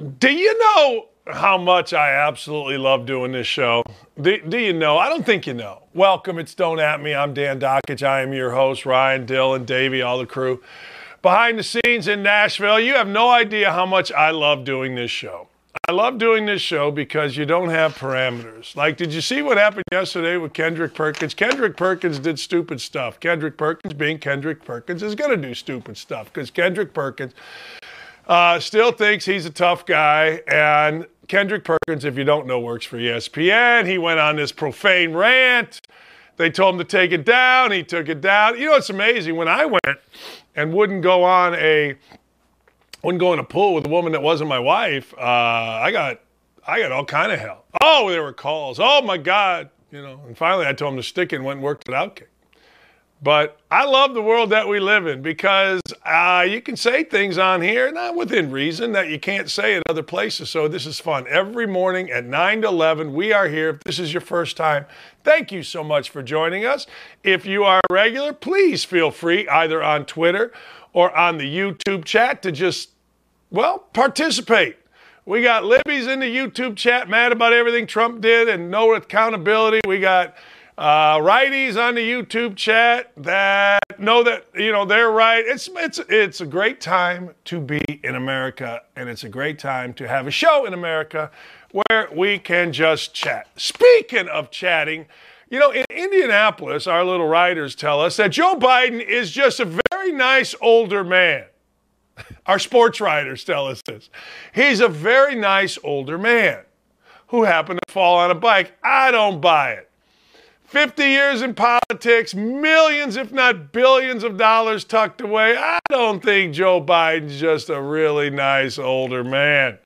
Do you know how much I absolutely love doing this show? Do, do you know? I don't think you know. Welcome, it's Don't At Me. I'm Dan Dakich. I am your host, Ryan, Dylan, Davey, all the crew. Behind the scenes in Nashville, you have no idea how much I love doing this show. I love doing this show because you don't have parameters. Like, did you see what happened yesterday with Kendrick Perkins? Kendrick Perkins did stupid stuff. Kendrick Perkins, being Kendrick Perkins, is going to do stupid stuff because Kendrick Perkins uh, still thinks he's a tough guy. And Kendrick Perkins, if you don't know, works for ESPN. He went on this profane rant. They told him to take it down. He took it down. You know, it's amazing. When I went and wouldn't go on a wouldn't go in a pool with a woman that wasn't my wife, uh, I got I got all kind of hell. Oh, there were calls. Oh my God, you know. And finally, I told him to stick it and went and worked at Outkick. But I love the world that we live in because uh, you can say things on here, not within reason, that you can't say in other places. So this is fun. Every morning at 9 to 11, we are here. If this is your first time, thank you so much for joining us. If you are a regular, please feel free either on Twitter or on the YouTube chat to just, well, participate. We got Libby's in the YouTube chat mad about everything Trump did and no accountability. We got uh, righties on the YouTube chat that know that you know they're right. It's it's it's a great time to be in America, and it's a great time to have a show in America where we can just chat. Speaking of chatting, you know, in Indianapolis, our little writers tell us that Joe Biden is just a very nice older man. Our sports writers tell us this. He's a very nice older man who happened to fall on a bike. I don't buy it. 50 years in politics, millions, if not billions of dollars tucked away. I don't think Joe Biden's just a really nice older man.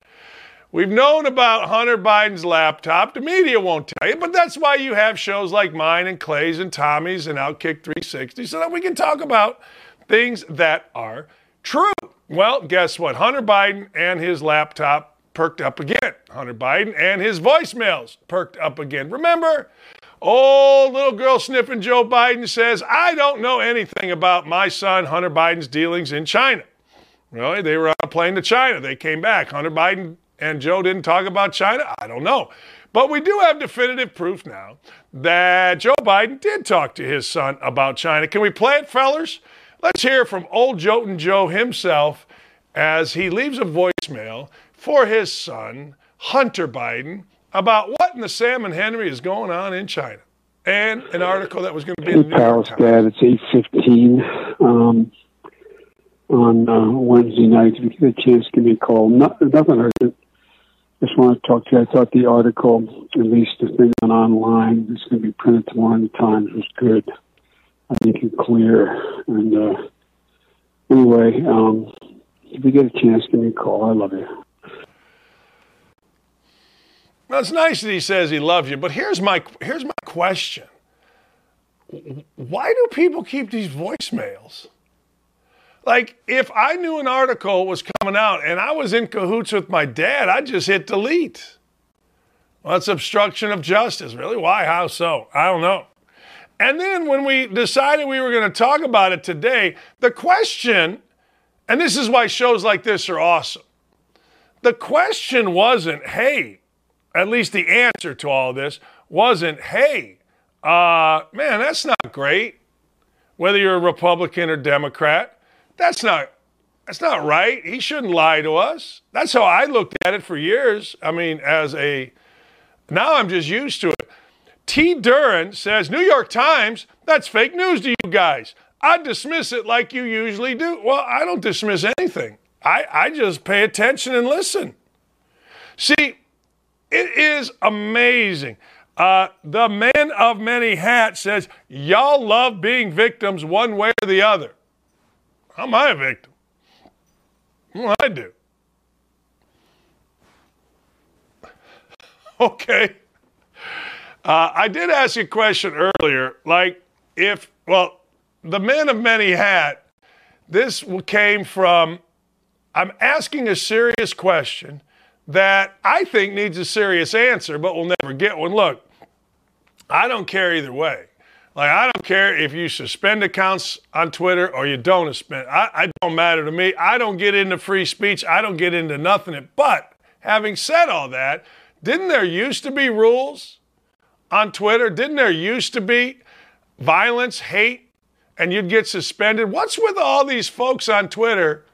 We've known about Hunter Biden's laptop. The media won't tell you, but that's why you have shows like mine and Clay's and Tommy's and Outkick 360 so that we can talk about things that are true. Well, guess what? Hunter Biden and his laptop perked up again. Hunter Biden and his voicemails perked up again. Remember, Old little girl sniffing Joe Biden says, I don't know anything about my son Hunter Biden's dealings in China. Really? They were on a plane to China. They came back. Hunter Biden and Joe didn't talk about China? I don't know. But we do have definitive proof now that Joe Biden did talk to his son about China. Can we play it, fellers? Let's hear from old Jotun Joe himself as he leaves a voicemail for his son, Hunter Biden, about what in the Sam and Henry is going on in China, and an article that was going to be in the New York Times. Dad, it's eight fifteen um, on uh, Wednesday night. If you get a chance, give me a call. Not, nothing urgent. Just want to talk to you. I thought the article, at least the thing on online, that's going to be printed tomorrow in the Times, was good. I think it's clear. And uh, anyway, um, if you get a chance, give me a call. I love you. Well, it's nice that he says he loves you, but here's my here's my question. Why do people keep these voicemails? Like, if I knew an article was coming out and I was in cahoots with my dad, I'd just hit delete. Well, that's obstruction of justice. Really? Why? How so? I don't know. And then when we decided we were going to talk about it today, the question, and this is why shows like this are awesome. The question wasn't, hey, at least the answer to all this wasn't, hey, uh, man, that's not great. Whether you're a Republican or Democrat, that's not that's not right. He shouldn't lie to us. That's how I looked at it for years. I mean, as a now I'm just used to it. T. Duran says, New York Times, that's fake news to you guys. I dismiss it like you usually do. Well, I don't dismiss anything. I, I just pay attention and listen. See, it is amazing. Uh, the man of many hats says, Y'all love being victims one way or the other. How am I a victim? Well, I do. Okay. Uh, I did ask you a question earlier. Like, if, well, the man of many hat, this came from, I'm asking a serious question that I think needs a serious answer, but we'll never get one. Look, I don't care either way. Like, I don't care if you suspend accounts on Twitter or you don't suspend. I, I don't matter to me. I don't get into free speech. I don't get into nothing. But having said all that, didn't there used to be rules on Twitter? Didn't there used to be violence, hate, and you'd get suspended? What's with all these folks on Twitter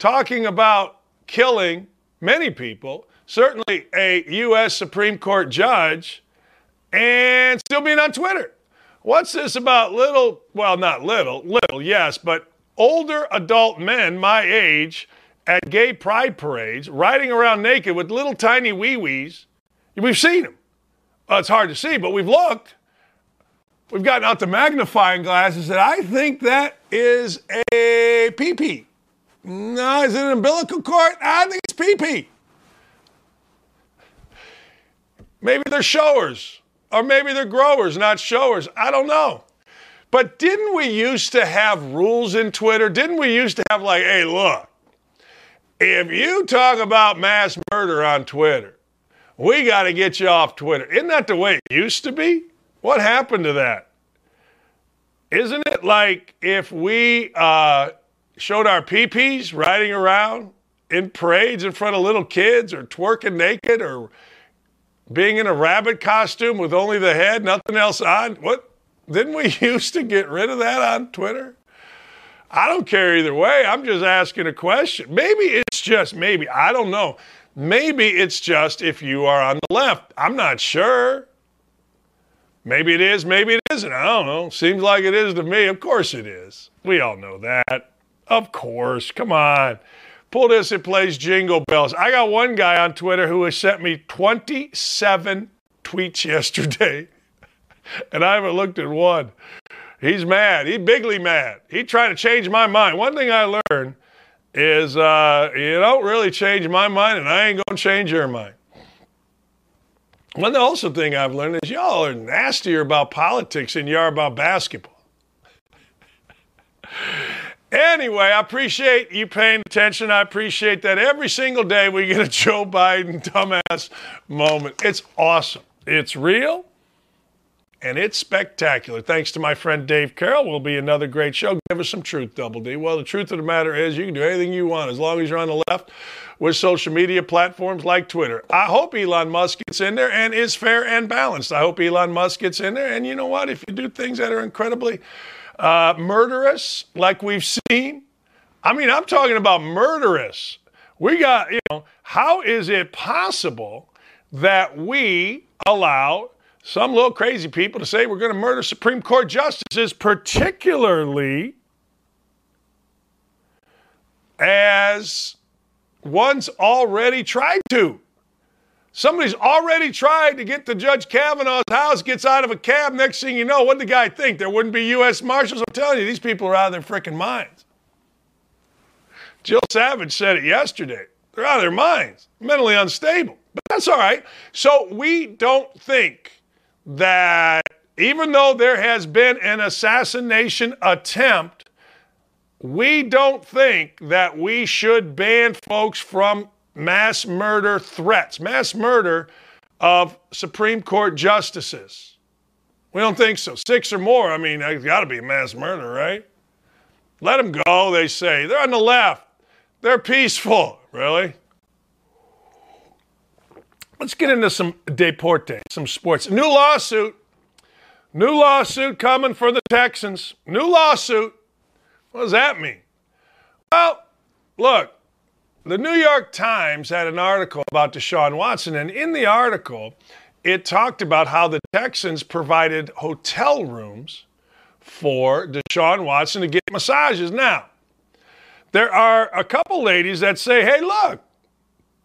talking about killing many people, certainly a U.S. Supreme Court judge, and still being on Twitter? What's this about little, well, not little, little, yes, but older adult men my age at gay pride parades riding around naked with little tiny wee wees? We've seen them. Well, it's hard to see, but we've looked. We've gotten out the magnifying glasses, and I think that is a PP. No, is it an umbilical cord? I think it's PP. Maybe they're showers. Or maybe they're growers, not showers. I don't know. But didn't we used to have rules in Twitter? Didn't we used to have, like, hey, look, if you talk about mass murder on Twitter, we got to get you off Twitter. Isn't that the way it used to be? What happened to that? Isn't it like if we uh, showed our peepees riding around in parades in front of little kids or twerking naked or being in a rabbit costume with only the head, nothing else on. What didn't we used to get rid of that on Twitter? I don't care either way. I'm just asking a question. Maybe it's just maybe I don't know. Maybe it's just if you are on the left. I'm not sure. Maybe it is, maybe it isn't. I don't know. Seems like it is to me. Of course it is. We all know that. Of course. Come on. Pull this, it plays jingle bells. I got one guy on Twitter who has sent me 27 tweets yesterday, and I haven't looked at one. He's mad. He's bigly mad. He tried to change my mind. One thing I learned is uh, you don't really change my mind, and I ain't going to change your mind. One also thing I've learned is y'all are nastier about politics than you are about basketball. Anyway, I appreciate you paying attention. I appreciate that every single day we get a Joe Biden dumbass moment. It's awesome. It's real and it's spectacular. Thanks to my friend Dave Carroll, will be another great show. Give us some truth, Double D. Well, the truth of the matter is, you can do anything you want as long as you're on the left with social media platforms like Twitter. I hope Elon Musk gets in there and is fair and balanced. I hope Elon Musk gets in there. And you know what? If you do things that are incredibly uh, murderous, like we've seen. I mean, I'm talking about murderous. We got, you know, how is it possible that we allow some little crazy people to say we're going to murder Supreme Court justices, particularly as one's already tried to? Somebody's already tried to get to Judge Kavanaugh's house, gets out of a cab. Next thing you know, what did the guy think? There wouldn't be U.S. Marshals? I'm telling you, these people are out of their freaking minds. Jill Savage said it yesterday. They're out of their minds, mentally unstable. But that's all right. So we don't think that even though there has been an assassination attempt, we don't think that we should ban folks from mass murder threats, mass murder of Supreme Court justices. We don't think so. Six or more, I mean, it's got to be a mass murder, right? Let them go, they say. They're on the left. They're peaceful. Really? Let's get into some deporte, some sports. New lawsuit. New lawsuit coming for the Texans. New lawsuit. What does that mean? Well, look, the New York Times had an article about Deshaun Watson, and in the article, it talked about how the Texans provided hotel rooms for Deshaun Watson to get massages. Now, there are a couple ladies that say, hey, look,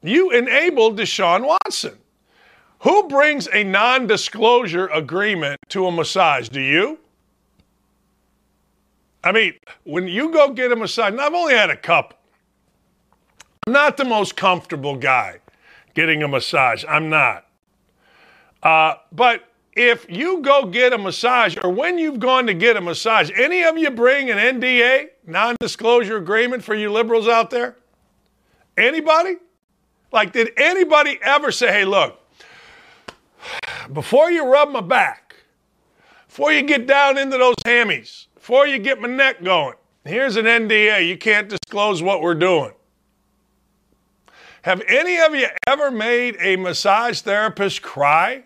you enabled Deshaun Watson. Who brings a non disclosure agreement to a massage? Do you? I mean, when you go get a massage, and I've only had a couple, I'm not the most comfortable guy getting a massage. I'm not. Uh, but if you go get a massage or when you've gone to get a massage, any of you bring an NDA, non disclosure agreement for you liberals out there? Anybody? Like, did anybody ever say, hey, look, before you rub my back, before you get down into those hammies, before you get my neck going, here's an NDA. You can't disclose what we're doing. Have any of you ever made a massage therapist cry?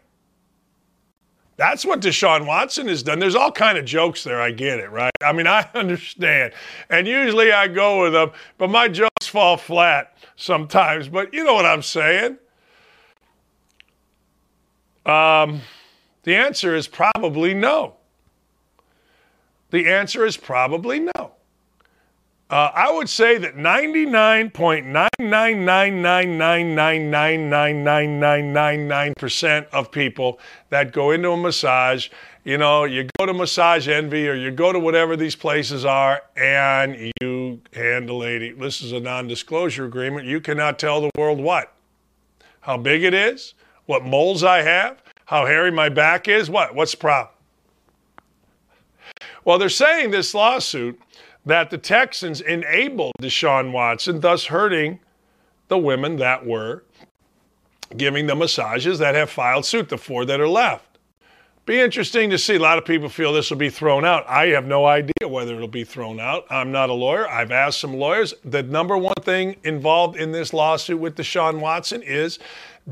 That's what Deshaun Watson has done. There's all kind of jokes there. I get it, right? I mean, I understand. And usually I go with them, but my jokes fall flat sometimes. But you know what I'm saying? Um, the answer is probably no. The answer is probably no. Uh, I would say that 99.99999999999% of people that go into a massage, you know, you go to Massage Envy or you go to whatever these places are and you hand a lady, this is a non disclosure agreement, you cannot tell the world what? How big it is? What moles I have? How hairy my back is? What? What's the problem? Well, they're saying this lawsuit that the Texans enabled Deshaun Watson, thus hurting the women that were giving the massages that have filed suit, the four that are left. Be interesting to see. A lot of people feel this will be thrown out. I have no idea whether it'll be thrown out. I'm not a lawyer. I've asked some lawyers. The number one thing involved in this lawsuit with Deshaun Watson is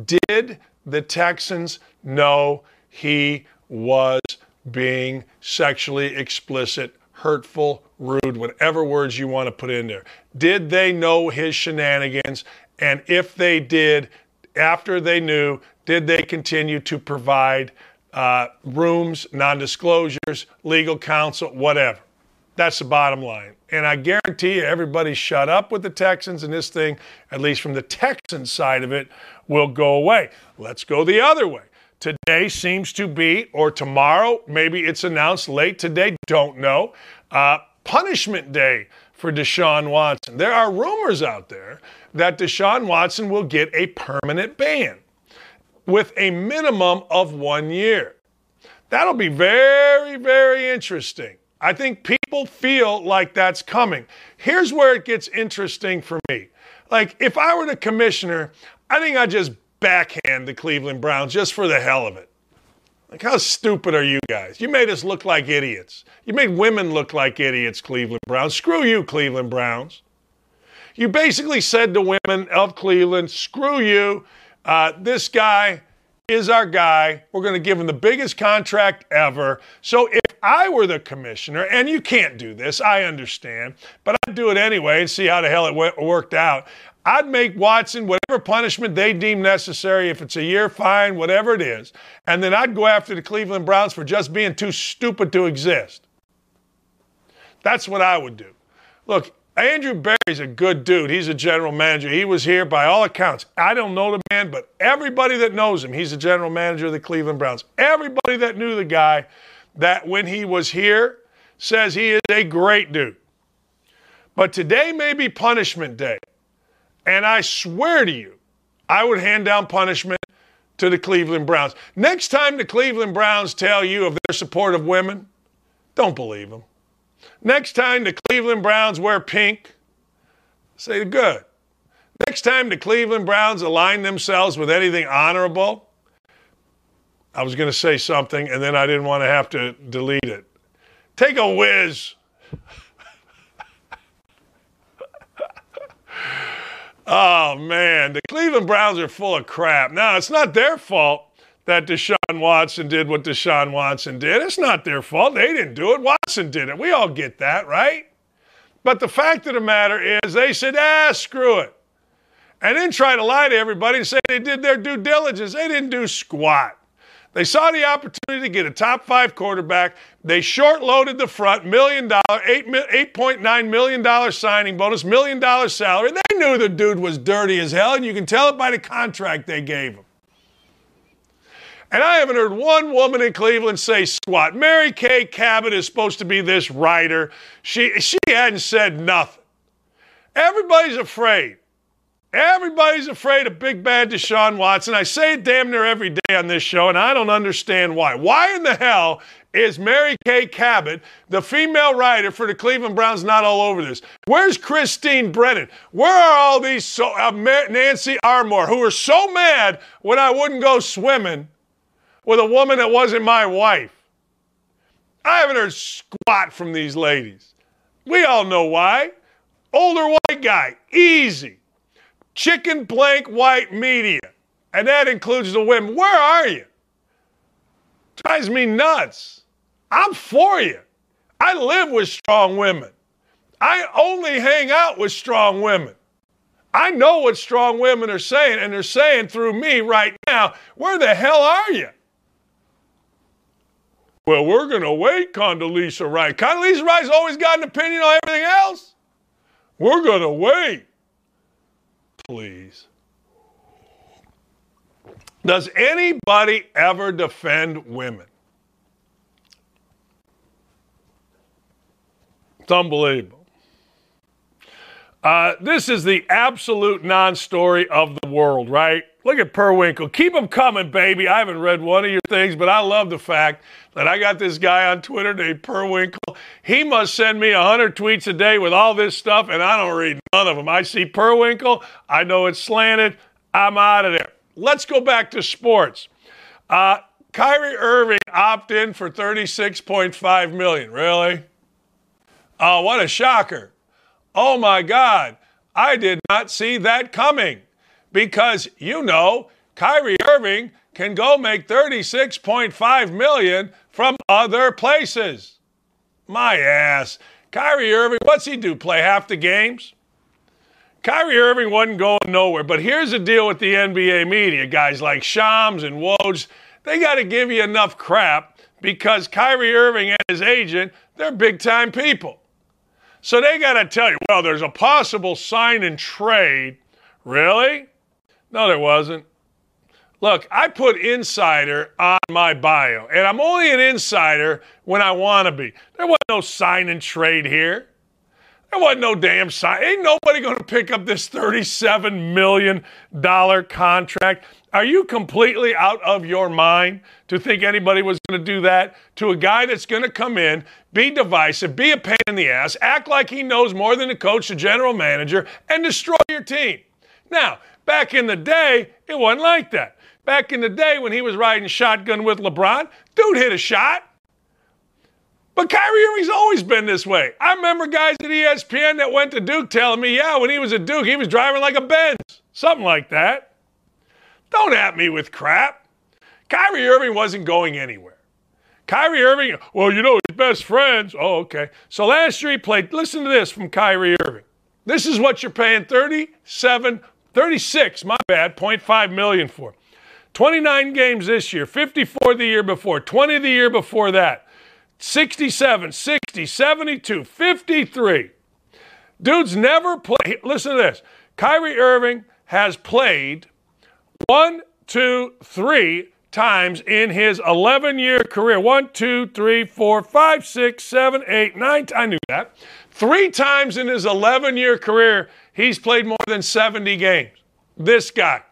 did the Texans know he was being sexually explicit, hurtful, rude, whatever words you want to put in there. Did they know his shenanigans? And if they did, after they knew, did they continue to provide uh, rooms, non disclosures, legal counsel, whatever? That's the bottom line. And I guarantee you, everybody shut up with the Texans, and this thing, at least from the Texan side of it, will go away. Let's go the other way. Today seems to be, or tomorrow, maybe it's announced late today, don't know. Uh, punishment day for Deshaun Watson. There are rumors out there that Deshaun Watson will get a permanent ban with a minimum of one year. That'll be very, very interesting. I think people feel like that's coming. Here's where it gets interesting for me. Like, if I were the commissioner, I think I'd just backhand the Cleveland Browns just for the hell of it. Like, how stupid are you guys? You made us look like idiots. You made women look like idiots, Cleveland Browns. Screw you, Cleveland Browns. You basically said to women of Cleveland, screw you. Uh, this guy is our guy. We're going to give him the biggest contract ever. So if I were the commissioner, and you can't do this, I understand, but I'd do it anyway and see how the hell it worked out. I'd make Watson whatever punishment they deem necessary, if it's a year fine, whatever it is, and then I'd go after the Cleveland Browns for just being too stupid to exist. That's what I would do. Look, Andrew Berry's a good dude. He's a general manager. He was here by all accounts. I don't know the man, but everybody that knows him, he's the general manager of the Cleveland Browns. Everybody that knew the guy that when he was here says he is a great dude. But today may be punishment day. And I swear to you, I would hand down punishment to the Cleveland Browns. Next time the Cleveland Browns tell you of their support of women, don't believe them. Next time the Cleveland Browns wear pink, say good. Next time the Cleveland Browns align themselves with anything honorable, I was going to say something and then I didn't want to have to delete it. Take a whiz. Oh, man. The Cleveland Browns are full of crap. Now, it's not their fault that Deshaun Watson did what Deshaun Watson did. It's not their fault. They didn't do it. Watson did it. We all get that, right? But the fact of the matter is, they said, ah, screw it. And then try to lie to everybody and say they did their due diligence. They didn't do squat. They saw the opportunity to get a top five quarterback. They short loaded the front, million dollar, $8.9 million signing bonus, million dollar salary. They knew the dude was dirty as hell, and you can tell it by the contract they gave him. And I haven't heard one woman in Cleveland say squat. Mary Kay Cabot is supposed to be this writer. She, she hadn't said nothing. Everybody's afraid. Everybody's afraid of big bad Deshaun Watson. I say it damn near every day on this show, and I don't understand why. Why in the hell is Mary Kay Cabot, the female writer for the Cleveland Browns, not all over this? Where's Christine Brennan? Where are all these so, uh, Nancy Armour who were so mad when I wouldn't go swimming with a woman that wasn't my wife. I haven't heard squat from these ladies. We all know why. Older white guy, easy. Chicken blank white media, and that includes the women. Where are you? Drives me nuts. I'm for you. I live with strong women. I only hang out with strong women. I know what strong women are saying, and they're saying through me right now, where the hell are you? Well, we're going to wait, Condoleezza Rice. Condoleezza Rice always got an opinion on everything else. We're going to wait. Please. Does anybody ever defend women? It's unbelievable. Uh, this is the absolute non story of the world, right? Look at Perwinkle. Keep them coming, baby. I haven't read one of your things, but I love the fact that I got this guy on Twitter named Perwinkle. He must send me 100 tweets a day with all this stuff, and I don't read none of them. I see Perwinkle. I know it's slanted. I'm out of there. Let's go back to sports. Uh, Kyrie Irving opt in for 36.5 million. Really? Oh, what a shocker. Oh my God, I did not see that coming because you know Kyrie Irving can go make 36.5 million from other places. My ass. Kyrie Irving, what's he do? Play half the games? Kyrie Irving wasn't going nowhere. But here's the deal with the NBA media, guys like Shams and Woj. They got to give you enough crap because Kyrie Irving and his agent, they're big time people. So they got to tell you, well, there's a possible sign and trade. Really? No, there wasn't. Look, I put insider on my bio, and I'm only an insider when I want to be. There wasn't no sign and trade here. There wasn't no damn sign. Ain't nobody going to pick up this $37 million contract. Are you completely out of your mind to think anybody was going to do that to a guy that's going to come in, be divisive, be a pain in the ass, act like he knows more than the coach, the general manager, and destroy your team? Now, back in the day, it wasn't like that. Back in the day when he was riding shotgun with LeBron, dude hit a shot. But Kyrie Irving's always been this way. I remember guys at ESPN that went to Duke telling me, yeah, when he was at Duke, he was driving like a Benz. Something like that. Don't at me with crap. Kyrie Irving wasn't going anywhere. Kyrie Irving, well, you know, his best friends. Oh, okay. So last year he played, listen to this from Kyrie Irving. This is what you're paying 37, 36, my bad, 0.5 million for. 29 games this year, 54 the year before, 20 the year before that. 67, 60, 72, 53. Dude's never played. Listen to this. Kyrie Irving has played one, two, three times in his 11 year career. One, two, three, four, five, six, seven, eight, nine. I knew that. Three times in his 11 year career, he's played more than 70 games. This guy.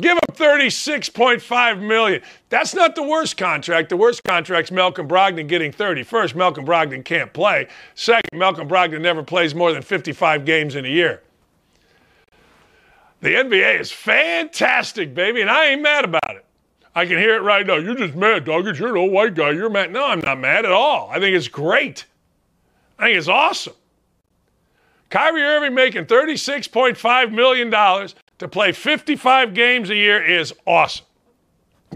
Give him 36.5 million. That's not the worst contract. The worst contract's Malcolm Brogdon getting 30. First, Malcolm Brogdon can't play. Second, Malcolm Brogdon never plays more than 55 games in a year. The NBA is fantastic, baby, and I ain't mad about it. I can hear it right now. You're just mad, Doggett. You're an old white guy. You're mad. No, I'm not mad at all. I think it's great. I think it's awesome. Kyrie Irving making $36.5 million to play 55 games a year is awesome.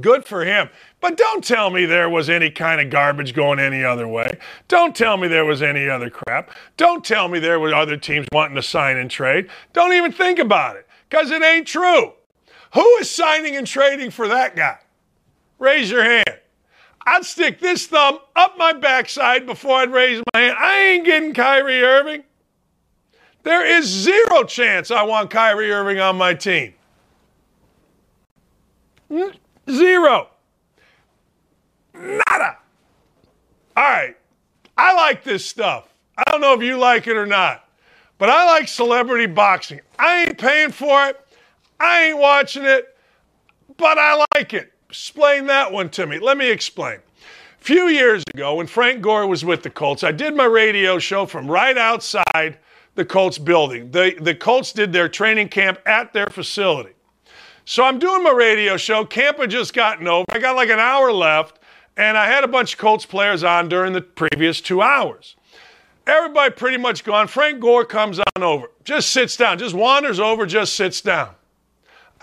Good for him. But don't tell me there was any kind of garbage going any other way. Don't tell me there was any other crap. Don't tell me there were other teams wanting to sign and trade. Don't even think about it because it ain't true. Who is signing and trading for that guy? Raise your hand. I'd stick this thumb up my backside before I'd raise my hand. I ain't getting Kyrie Irving. There is zero chance I want Kyrie Irving on my team. Zero. Nada. All right. I like this stuff. I don't know if you like it or not, but I like celebrity boxing. I ain't paying for it. I ain't watching it, but I like it. Explain that one to me. Let me explain. A few years ago, when Frank Gore was with the Colts, I did my radio show from right outside the Colts building. The, the Colts did their training camp at their facility. So I'm doing my radio show. Camp had just gotten over. I got like an hour left, and I had a bunch of Colts players on during the previous two hours. Everybody pretty much gone. Frank Gore comes on over, just sits down, just wanders over, just sits down.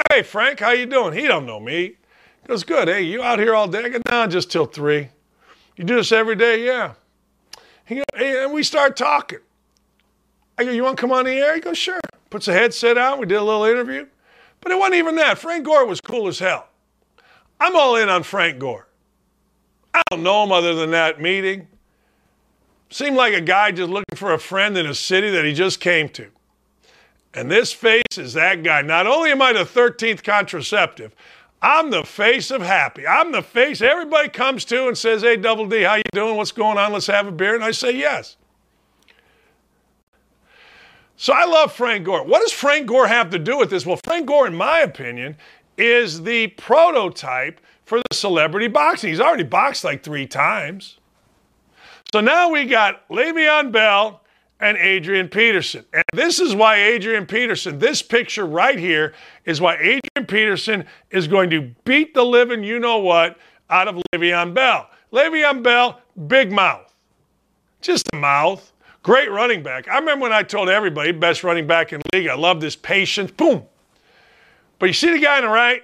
Hey, Frank, how you doing? He don't know me. He goes, good. Hey, you out here all day? I go, nah, just till three. You do this every day? Yeah. He goes, hey, and we start talking. I go, you want to come on the air? He goes, sure. Puts a headset on. We did a little interview. But it wasn't even that. Frank Gore was cool as hell. I'm all in on Frank Gore. I don't know him other than that meeting. Seemed like a guy just looking for a friend in a city that he just came to. And this face is that guy. Not only am I the 13th contraceptive, I'm the face of happy. I'm the face everybody comes to and says, "Hey, Double D, how you doing? What's going on? Let's have a beer." And I say, "Yes." So I love Frank Gore. What does Frank Gore have to do with this? Well, Frank Gore, in my opinion, is the prototype for the celebrity boxing. He's already boxed like three times. So now we got Le'Veon Bell and Adrian Peterson. And this is why Adrian Peterson, this picture right here, is why Adrian Peterson is going to beat the living you know what out of Le'Veon Bell. Le'Veon Bell, big mouth. Just a mouth. Great running back. I remember when I told everybody, best running back in the league. I love this patience. Boom. But you see the guy on the right?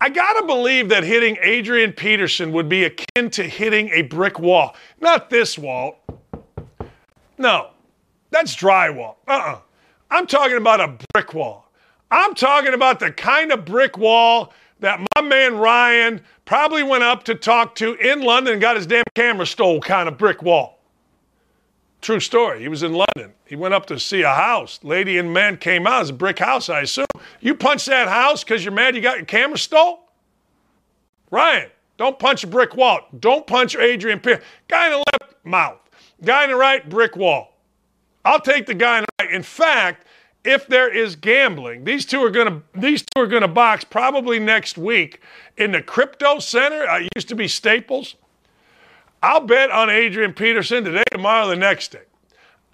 I got to believe that hitting Adrian Peterson would be akin to hitting a brick wall. Not this wall. No, that's drywall. Uh uh-uh. uh. i am talking about a brick wall. I'm talking about the kind of brick wall that my man Ryan probably went up to talk to in London and got his damn camera stole kind of brick wall. True story. He was in London. He went up to see a house. Lady and man came out. It's a brick house, I assume. You punch that house because you're mad you got your camera stole? Ryan, don't punch a brick wall. Don't punch Adrian Pierce. Guy in the left, mouth. Guy in the right, brick wall. I'll take the guy in the right. In fact, if there is gambling, these two are gonna these two are gonna box probably next week in the crypto center. Uh, it used to be Staples. I'll bet on Adrian Peterson today, tomorrow, the next day.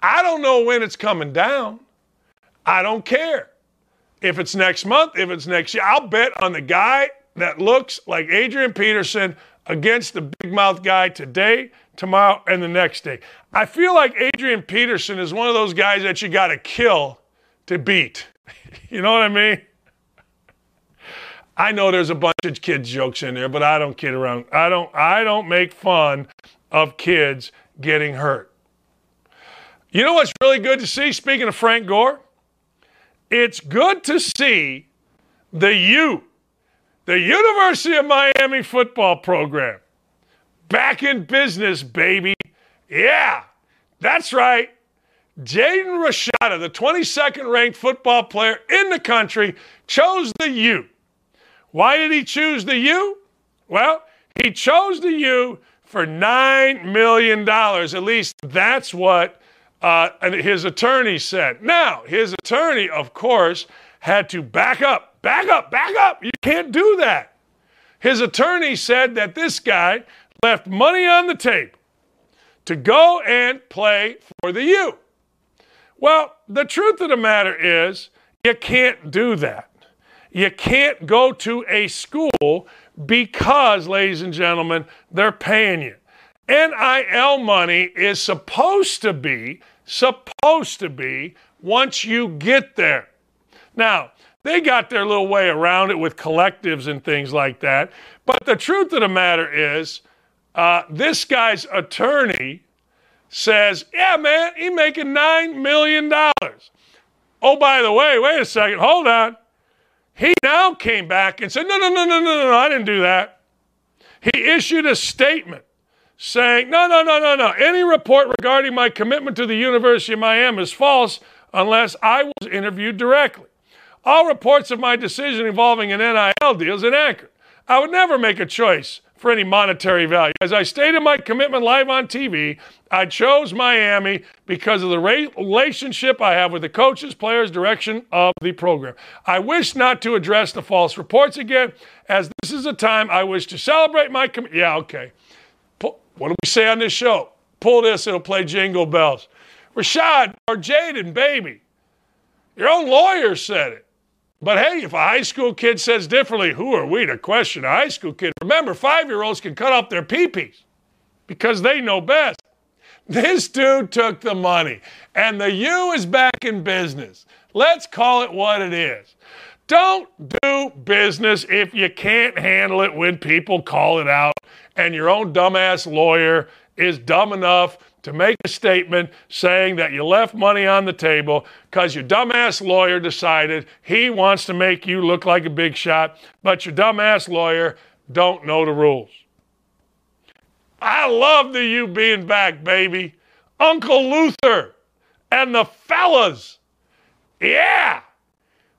I don't know when it's coming down. I don't care. If it's next month, if it's next year, I'll bet on the guy that looks like Adrian Peterson against the big mouth guy today, tomorrow, and the next day. I feel like Adrian Peterson is one of those guys that you got to kill to beat. you know what I mean? I know there's a bunch of kids jokes in there, but I don't kid around. I don't I don't make fun of kids getting hurt. You know what's really good to see speaking of Frank Gore? It's good to see the U, the University of Miami football program back in business, baby. Yeah. That's right. Jaden Rashada, the 22nd ranked football player in the country, chose the U why did he choose the U? Well, he chose the U for $9 million. At least that's what uh, his attorney said. Now, his attorney, of course, had to back up, back up, back up. You can't do that. His attorney said that this guy left money on the table to go and play for the U. Well, the truth of the matter is, you can't do that. You can't go to a school because, ladies and gentlemen, they're paying you. NIL money is supposed to be, supposed to be, once you get there. Now, they got their little way around it with collectives and things like that. But the truth of the matter is, uh, this guy's attorney says, yeah, man, he making $9 million. Oh, by the way, wait a second, hold on. He now came back and said, no, no, no, no, no, no, I didn't do that. He issued a statement saying, no, no, no, no, no. Any report regarding my commitment to the University of Miami is false unless I was interviewed directly. All reports of my decision involving an NIL deal is inaccurate. I would never make a choice for any monetary value. As I stated my commitment live on TV, I chose Miami because of the relationship I have with the coaches, players, direction of the program. I wish not to address the false reports again, as this is a time I wish to celebrate my commitment. Yeah, okay. Pull, what do we say on this show? Pull this, it'll play jingle bells. Rashad or Jaden, baby, your own lawyer said it. But hey, if a high school kid says differently, who are we to question a high school kid? Remember, five year olds can cut off their peepees because they know best. This dude took the money, and the U is back in business. Let's call it what it is. Don't do business if you can't handle it when people call it out and your own dumbass lawyer is dumb enough to make a statement saying that you left money on the table because your dumbass lawyer decided he wants to make you look like a big shot, but your dumbass lawyer don't know the rules. I love the you being back, baby. Uncle Luther and the fellas. Yeah.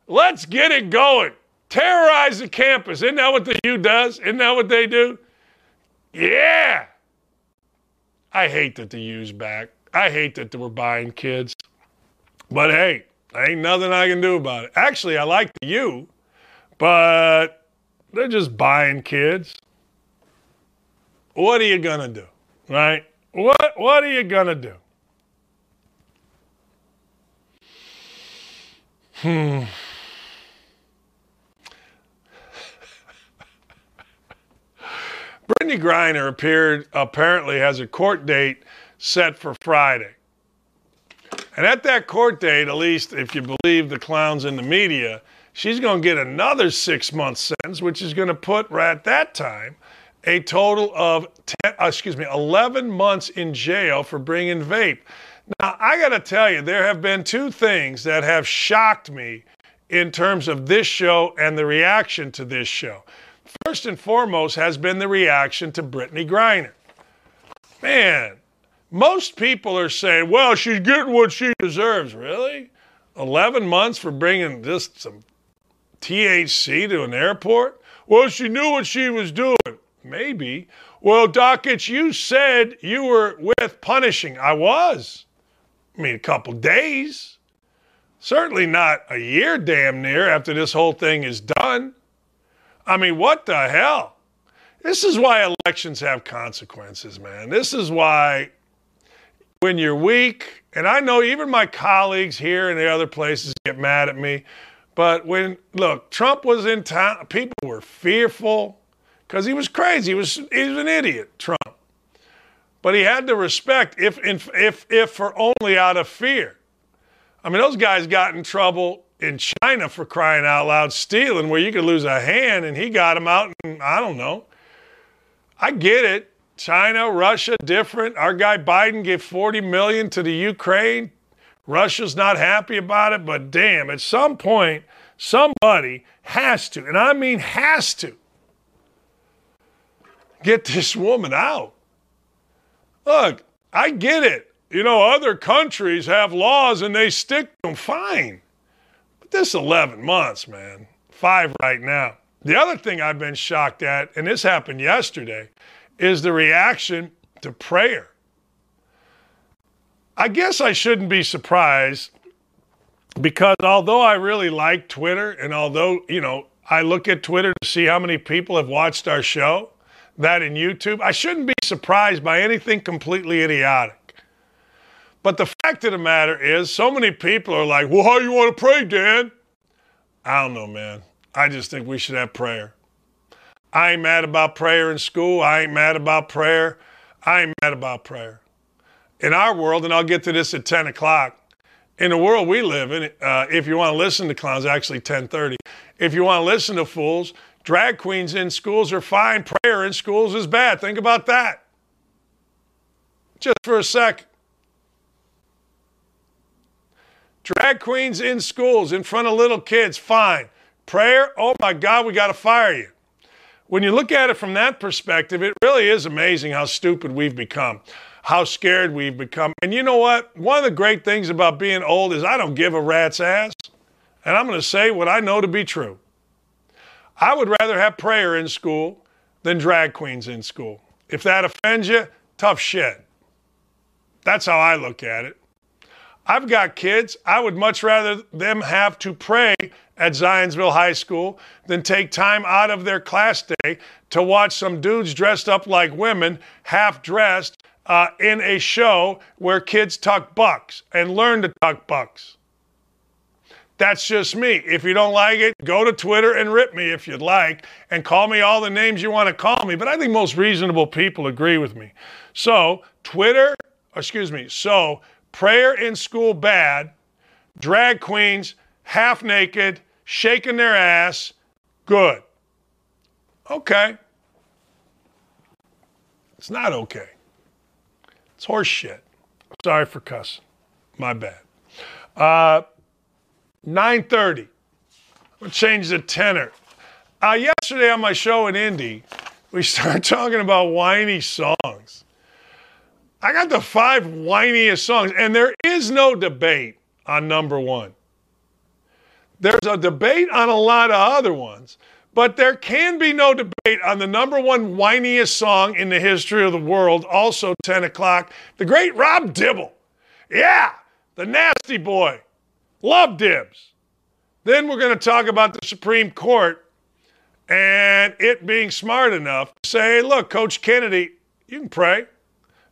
Let's get it going. Terrorize the campus. Isn't that what the U does? Isn't that what they do? Yeah. I hate that the U's back. I hate that we're buying kids. But hey, ain't nothing I can do about it. Actually, I like the U, but they're just buying kids. What are you gonna do? Right? What what are you gonna do? Hmm. Brittney Griner appeared apparently has a court date set for Friday. And at that court date, at least if you believe the clowns in the media, she's going to get another six month sentence, which is going to put right at that time a total of 10, uh, excuse me 11 months in jail for bringing vape. Now I got to tell you, there have been two things that have shocked me in terms of this show and the reaction to this show. First and foremost has been the reaction to Brittney Griner. Man, most people are saying, well, she's getting what she deserves. Really? 11 months for bringing just some THC to an airport? Well, she knew what she was doing. Maybe. Well, Dakich, you said you were with punishing. I was. I mean, a couple days. Certainly not a year damn near after this whole thing is done. I mean, what the hell? This is why elections have consequences, man. This is why when you're weak, and I know even my colleagues here and the other places get mad at me, but when, look, Trump was in town, people were fearful because he was crazy. He was, he was an idiot, Trump. But he had to respect if, if, if for only out of fear. I mean, those guys got in trouble in China for crying out loud, stealing where you could lose a hand, and he got him out. And I don't know. I get it. China, Russia, different. Our guy Biden gave 40 million to the Ukraine. Russia's not happy about it, but damn, at some point, somebody has to, and I mean has to, get this woman out. Look, I get it. You know, other countries have laws and they stick to them fine this 11 months, man, five right now. The other thing I've been shocked at, and this happened yesterday, is the reaction to prayer. I guess I shouldn't be surprised because although I really like Twitter and although, you know, I look at Twitter to see how many people have watched our show, that in YouTube, I shouldn't be surprised by anything completely idiotic. But the fact of the matter is, so many people are like, well, how you want to pray, Dan? I don't know, man. I just think we should have prayer. I ain't mad about prayer in school. I ain't mad about prayer. I ain't mad about prayer. In our world, and I'll get to this at 10 o'clock, in the world we live in, uh, if you want to listen to clowns, actually 10:30. If you want to listen to fools, drag queens in schools are fine. Prayer in schools is bad. Think about that. Just for a second. Drag queens in schools, in front of little kids, fine. Prayer, oh my God, we got to fire you. When you look at it from that perspective, it really is amazing how stupid we've become, how scared we've become. And you know what? One of the great things about being old is I don't give a rat's ass. And I'm going to say what I know to be true. I would rather have prayer in school than drag queens in school. If that offends you, tough shit. That's how I look at it. I've got kids. I would much rather them have to pray at Zionsville High School than take time out of their class day to watch some dudes dressed up like women, half dressed, uh, in a show where kids tuck bucks and learn to tuck bucks. That's just me. If you don't like it, go to Twitter and rip me if you'd like and call me all the names you want to call me. But I think most reasonable people agree with me. So, Twitter excuse me, so prayer in school bad, drag queens half naked, shaking their ass, good. Okay. It's not okay. It's horse shit. Sorry for cussing. My bad. Uh, 9.30. We'll change the tenor. Uh, yesterday on my show in Indy, we started talking about whiny songs. I got the five whiniest songs, and there is no debate on number one. There's a debate on a lot of other ones, but there can be no debate on the number one whiniest song in the history of the world, also 10 o'clock, the great Rob Dibble. Yeah, the nasty boy. Love dibs. Then we're going to talk about the Supreme Court and it being smart enough to say, look, Coach Kennedy, you can pray.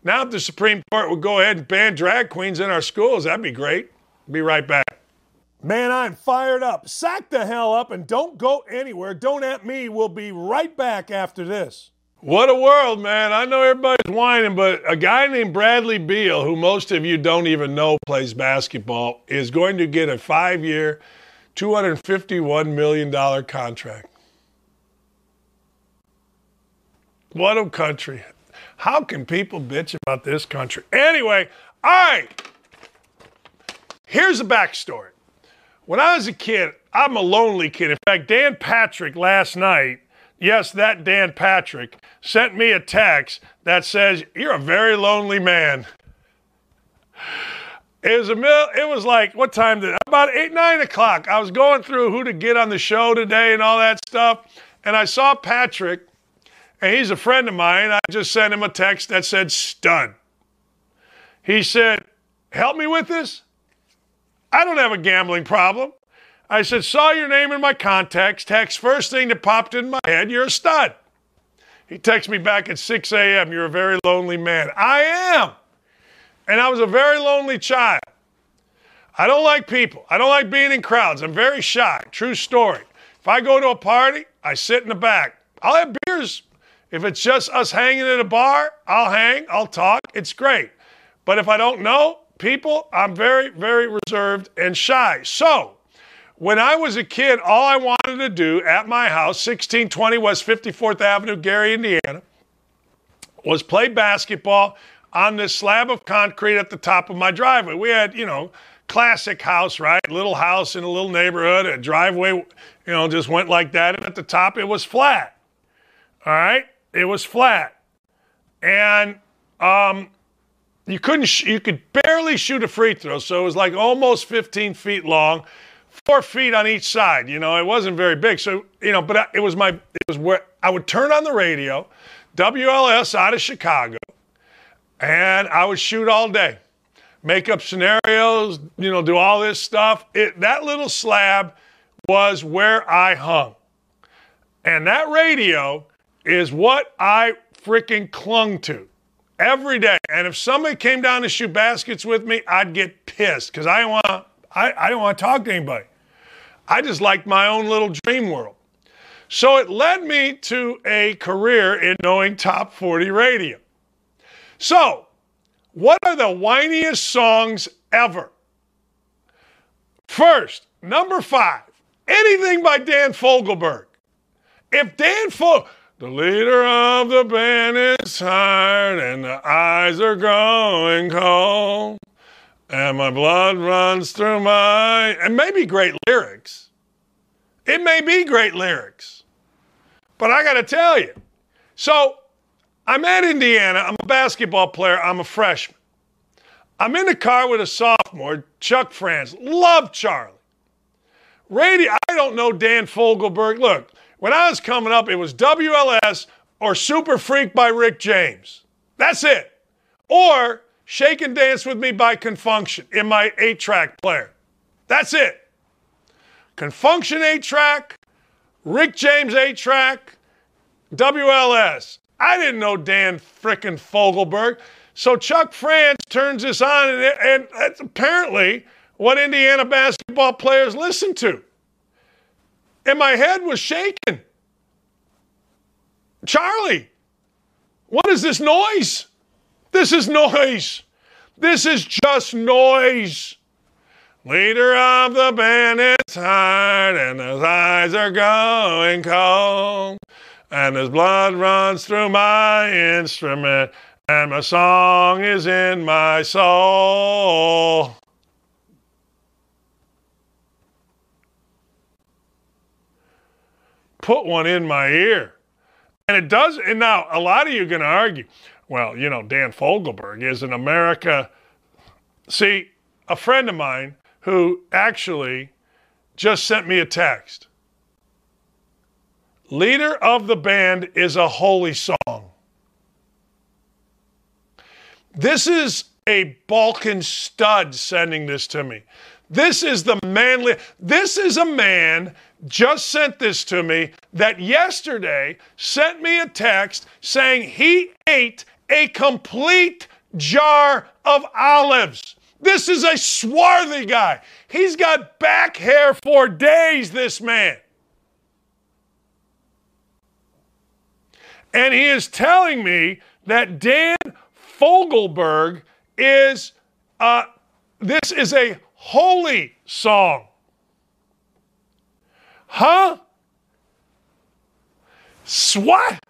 Now, if the Supreme Court would go ahead and ban drag queens in our schools, that'd be great. Be right back. Man, I'm fired up. Sack the hell up and don't go anywhere. Don't at me. We'll be right back after this. What a world, man. I know everybody's whining, but a guy named Bradley Beal, who most of you don't even know plays basketball, is going to get a five year, $251 million contract. What a country. How can people bitch about this country? Anyway, all right. Here's the backstory. When I was a kid, I'm a lonely kid. In fact, Dan Patrick last night, yes, that Dan Patrick, sent me a text that says, You're a very lonely man. It was a mil- it was like what time did about eight nine o'clock. I was going through who to get on the show today and all that stuff, and I saw Patrick, and he's a friend of mine. I just sent him a text that said stud. He said, "Help me with this." I don't have a gambling problem. I said, saw your name in my contacts. Text first thing that popped in my head, you're a stud. He texts me back at 6 a.m. You're a very lonely man. I am. And I was a very lonely child. I don't like people. I don't like being in crowds. I'm very shy. True story. If I go to a party, I sit in the back. I'll have beers. If it's just us hanging at a bar, I'll hang, I'll talk. It's great. But if I don't know, people, I'm very, very reserved and shy. So, when I was a kid, all I wanted to do at my house, 1620 West 54th Avenue, Gary, Indiana, was play basketball on this slab of concrete at the top of my driveway. We had, you know, classic house, right? Little house in a little neighborhood, a driveway, you know, just went like that. And at the top, it was flat. All right? It was flat. And um, you couldn't sh- you could barely shoot a free throw so it was like almost 15 feet long four feet on each side you know it wasn't very big. So you know but it was my it was where i would turn on the radio wls out of chicago and i would shoot all day. Make up scenarios you know do all this stuff. It, that little slab was where i hung. And that radio is what i freaking clung to every day. And if somebody came down to shoot baskets with me, I'd get pissed because I want. I, I don't want to talk to anybody. I just liked my own little dream world. So it led me to a career in knowing top 40 radio. So, what are the whiniest songs ever? First, number five, anything by Dan Fogelberg. If Dan Fogelberg, the leader of the band is tired and the eyes are growing cold. And my blood runs through my. And maybe great lyrics. It may be great lyrics. But I got to tell you. So I'm at Indiana. I'm a basketball player. I'm a freshman. I'm in the car with a sophomore, Chuck Franz. Love Charlie. Radio, I don't know Dan Fogelberg. Look, when I was coming up, it was WLS or Super Freak by Rick James. That's it. Or Shake and Dance with Me by Con Funk Shun in my 8 track player. That's it. Con Funk Shun 8 track, Rick James 8 track, WLS. I didn't know Dan frickin' Fogelberg. So Chuck Franz turns this on, and, and that's apparently what Indiana basketball players listen to and my head was shaking. Charlie, what is this noise? This is noise. This is just noise. Leader of the band is tired and his eyes are going cold. And his blood runs through my instrument and my song is in my soul. Put one in my ear. And it does, and now a lot of you are going to argue, well, you know, Dan Fogelberg is an America. See, a friend of mine who actually just sent me a text. Leader of the band is a holy song. This is a Balkan stud sending this to me. This is the manly, this is a man just sent this to me that yesterday sent me a text saying he ate a complete jar of olives. This is a swarthy guy. He's got back hair for days, this man. And he is telling me that Dan Fogelberg is, uh, this is a holy song. Huh? Swat!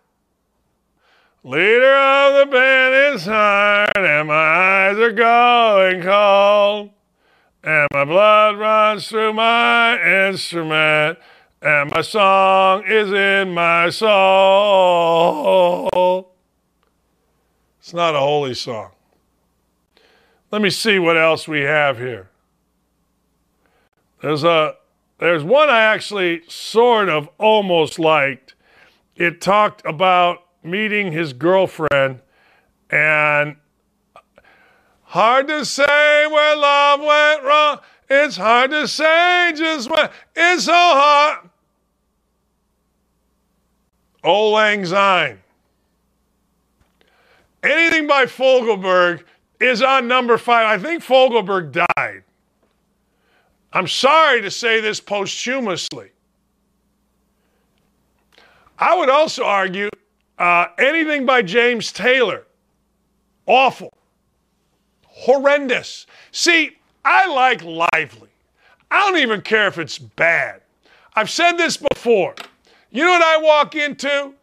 Leader of the band is tired, and my eyes are going cold, and my blood runs through my instrument, and my song is in my soul. It's not a holy song. Let me see what else we have here. There's a there's one I actually sort of almost liked. It talked about meeting his girlfriend and hard to say where love went wrong. It's hard to say just when it's so hard. Auld Lang Syne. Anything by Fogelberg is on number five. I think Fogelberg died. I'm sorry to say this posthumously. I would also argue uh, anything by James Taylor, awful, horrendous. See, I like lively. I don't even care if it's bad. I've said this before. You know what I walk into?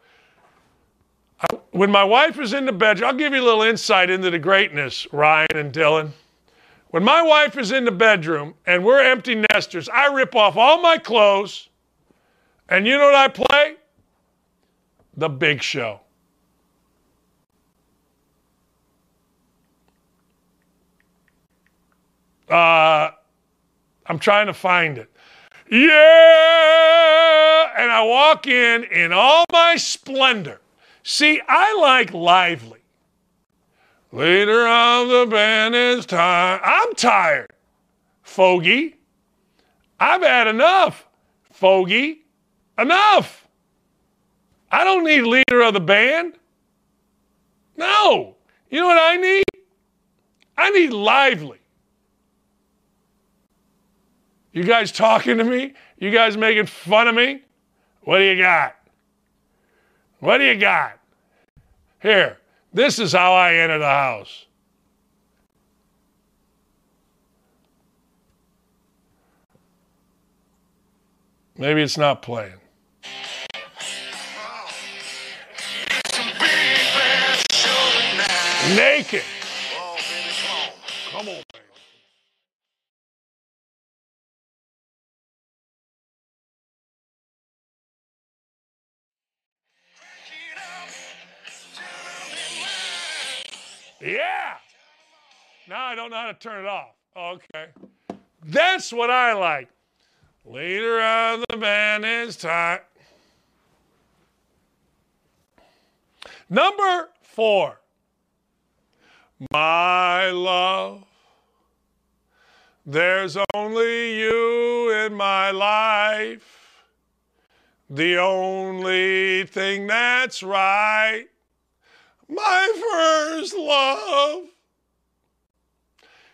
when my wife is in the bedroom, I'll give you a little insight into the greatness, Ryan and Dylan. When my wife is in the bedroom and we're empty nesters, I rip off all my clothes, and you know what I play? The Big Show. Uh, I'm trying to find it. Yeah! And I walk in in all my splendor. See, I like lively. Leader of the band is tired. I'm tired, Fogey. I've had enough, Fogey. Enough. I don't need leader of the band. No. You know what I need? I need lively. You guys talking to me? You guys making fun of me? What do you got? What do you got? Here, this is how I enter the house. Maybe it's not playing. Naked. Yeah. Now I don't know how to turn it off. Okay. That's what I like. Leader of the band is tight. Number four. My love. There's only you in my life. The only thing that's right my first love.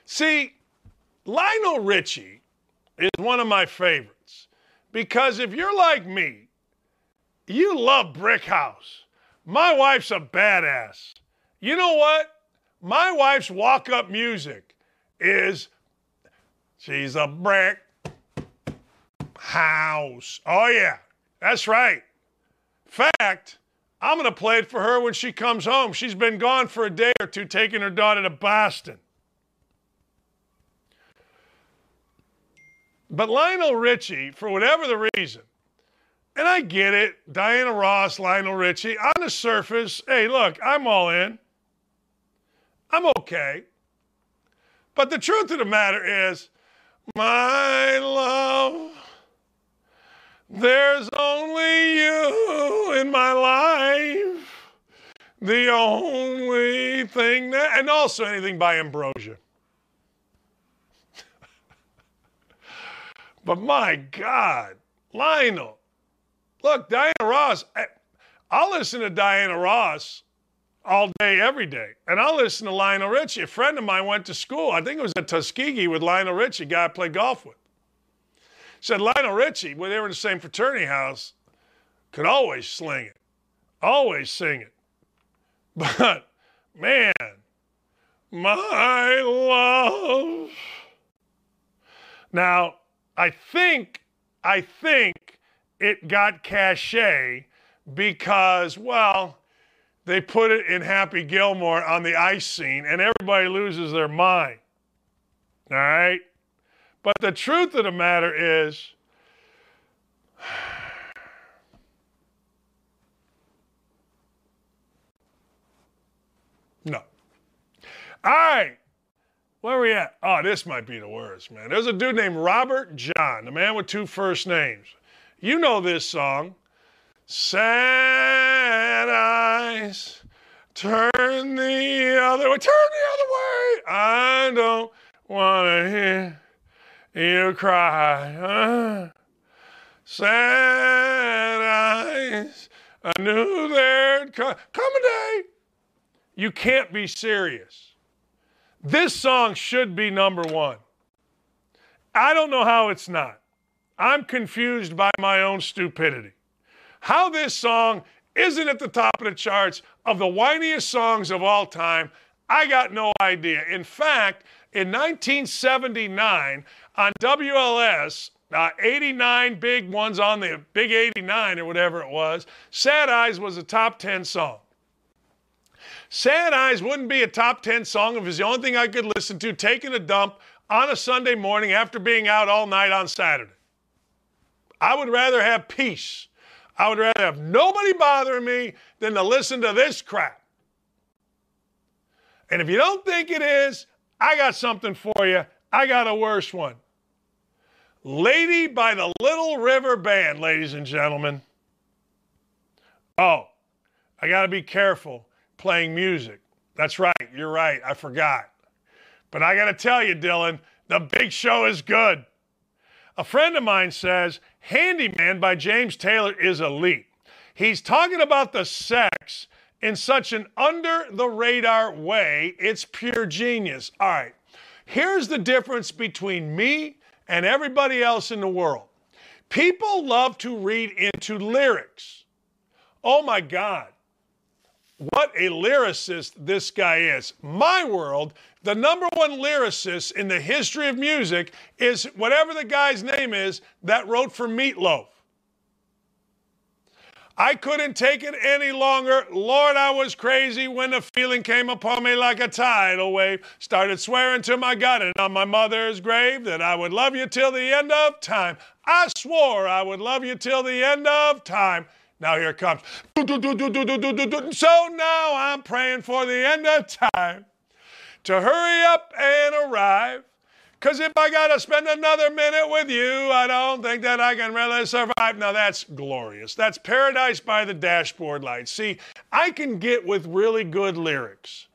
See, Lionel Richie is one of my favorites because if you're like me, you love Brick House. My wife's a badass. You know what? my wife's walk up music is she's a brick house. Oh, yeah, that's right. Fact, I'm going to play it for her when she comes home. She's been gone for a day or two taking her daughter to Boston. But Lionel Richie, for whatever the reason, and I get it, Diana Ross, Lionel Richie, on the surface, hey, look, I'm all in. I'm okay. But the truth of the matter is, my love, there's only you in my life. The only thing that, and also anything by Ambrosia. but my God, Lionel, look, Diana Ross, eh, I'll listen to Diana Ross all day, every day. And I'll listen to Lionel Richie. A friend of mine went to school, I think it was at Tuskegee with Lionel Richie, guy I played golf with. Said Lionel Richie, when they were in the same fraternity house, could always sling it, always sing it. But man, my love. Now, I think, I think it got cachet because, well, they put it in Happy Gilmore on the ice scene, and everybody loses their mind. All right? But the truth of the matter is, no. All right. Where are we at? Oh, this might be the worst, man. There's a dude named Robert John, the man with two first names. You know this song. Sad eyes, turn the other way, turn the other way. I don't want to hear you cry. Uh, sad eyes, I knew there'd come, come a day. You can't be serious. This song should be number one. I don't know how it's not. I'm confused by my own stupidity how this song isn't at the top of the charts of the whiniest songs of all time, I got no idea. In fact, in 1979 on WLS, uh, 89 big ones on the big 89 or whatever it was, Sad Eyes was a top 10 song. Sad Eyes wouldn't be a top 10 song if it was the only thing I could listen to taking a dump on a Sunday morning after being out all night on Saturday. I would rather have peace I would rather have nobody bothering me than to listen to this crap. And if you don't think it is, I got something for you. I got a worse one. Lady by the Little River Band, ladies and gentlemen. Oh, I got to be careful playing music. That's right. You're right. I forgot. But I got to tell you, Dylan, the big show is good. A friend of mine says Handyman by James Taylor is elite. He's talking about the sex in such an under the radar way, it's pure genius. All right, here's the difference between me and everybody else in the world. People love to read into lyrics. Oh my God, what a lyricist this guy is. My world, the number one lyricist in the history of music is whatever the guy's name is that wrote for Meatloaf. I couldn't take it any longer. Lord, I was crazy when the feeling came upon me like a tidal wave. Started swearing to my God and on my mother's grave that I would love you till the end of time. I swore I would love you till the end of time. Now here comes. So now I'm praying for the end of time to hurry up and arrive. Because if I got to spend another minute with you, I don't think that I can really survive. Now that's glorious. That's paradise by the dashboard light. See, I can get with really good lyrics.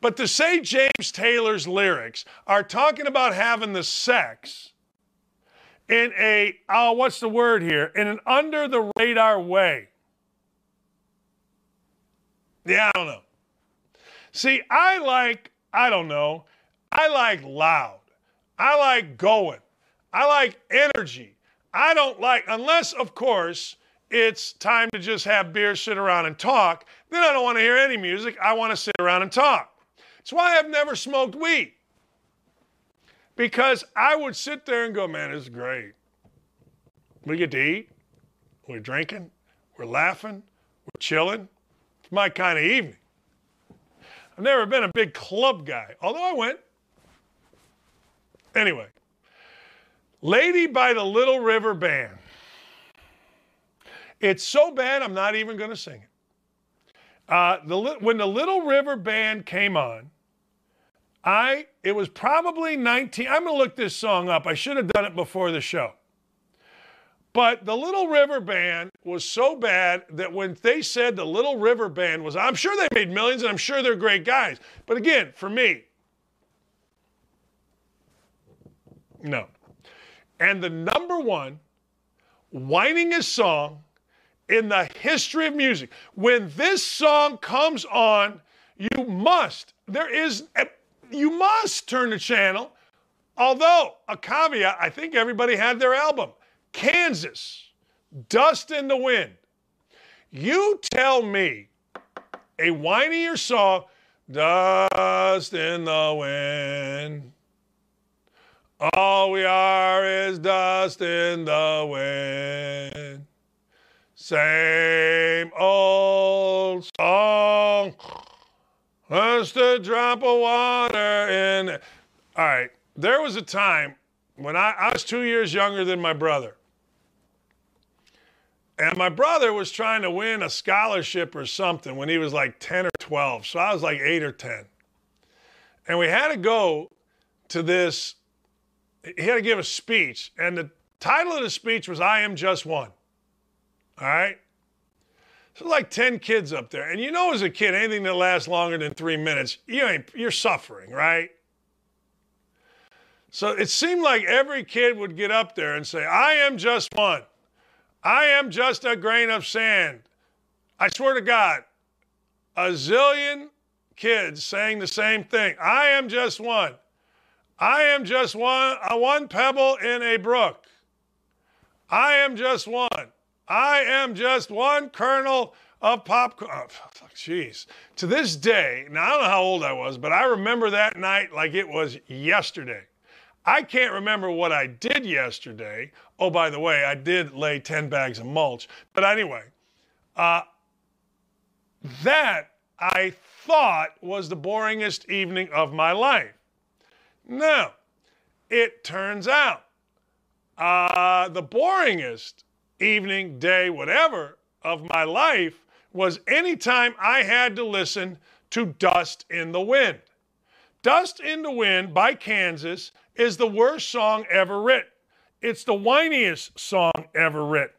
But to say James Taylor's lyrics are talking about having the sex in a, oh, what's the word here? In an under the radar way. Yeah, I don't know. See, I like, I don't know, I like loud. I like going. I like energy. I don't like, unless, of course, it's time to just have beer, sit around and talk, then I don't want to hear any music. I want to sit around and talk. That's why I've never smoked weed. Because I would sit there and go, man, this is great. We get to eat, we're drinking, we're laughing, we're chilling. It's my kind of evening. I've never been a big club guy, although I went. Anyway, Lady by the Little River Band. It's so bad, I'm not even going to sing it. Uh, the, when the Little River Band came on, I it was probably 19. I'm going to look this song up. I should have done it before the show. But the Little River Band was so bad that when they said the Little River Band was, I'm sure they made millions and I'm sure they're great guys. But again, for me, no. And the number one whiningest song in the history of music. When this song comes on, you must, there is, a, you must turn the channel. Although, a caveat, I think everybody had their album. Kansas, Dust in the Wind. You tell me a whinier song, Dust in the Wind. All we are is dust in the wind. Same old song. Just a drop of water in. All right. There was a time when I, I was two years younger than my brother. And my brother was trying to win a scholarship or something when he was like 10 or 12. So I was like 8 or 10. And we had to go to this, he had to give a speech. And the title of the speech was I Am Just One. All right? So like 10 kids up there. And you know as a kid, anything that lasts longer than three minutes, you ain't you're suffering, right? So it seemed like every kid would get up there and say, I am just one. I am just a grain of sand. I swear to God, a zillion kids saying the same thing. I am just one. I am just one, a one pebble in a brook. I am just one. I am just one kernel of popcorn. Oh, jeez. To this day, now I don't know how old I was, but I remember that night like it was yesterday. I can't remember what I did yesterday. Oh, by the way, I did lay 10 bags of mulch. But anyway, uh, that I thought was the boringest evening of my life. Now, it turns out uh, the boringest evening, day, whatever of my life was anytime I had to listen to Dust in the Wind. Dust in the Wind by Kansas is the worst song ever written. It's the whiniest song ever written.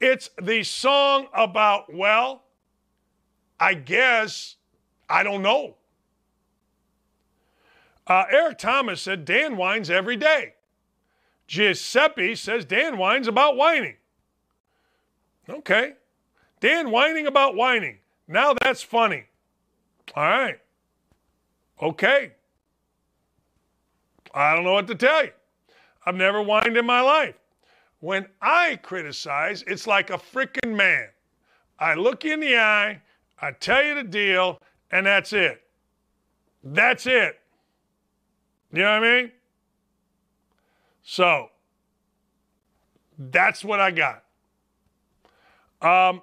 It's the song about, well, I guess, I don't know. Uh, Eric Thomas said Dan whines every day. Giuseppe says Dan whines about whining. Okay. Dan whining about whining. Now that's funny. All right. Okay. I don't know what to tell you. I've never whined in my life. When I criticize, it's like a freaking man. I look you in the eye, I tell you the deal, and that's it. That's it. You know what I mean? So, that's what I got. Um,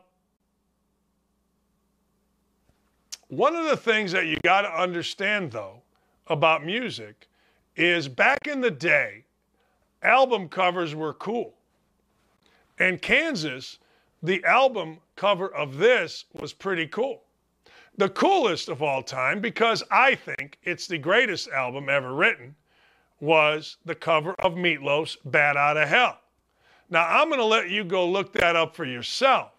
one of the things that you got to understand, though, about music is back in the day, album covers were cool. And Kansas, the album cover of this was pretty cool. The coolest of all time, because I think it's the greatest album ever written, was the cover of Meatloaf's Bat Out of Hell. Now, I'm going to let you go look that up for yourself.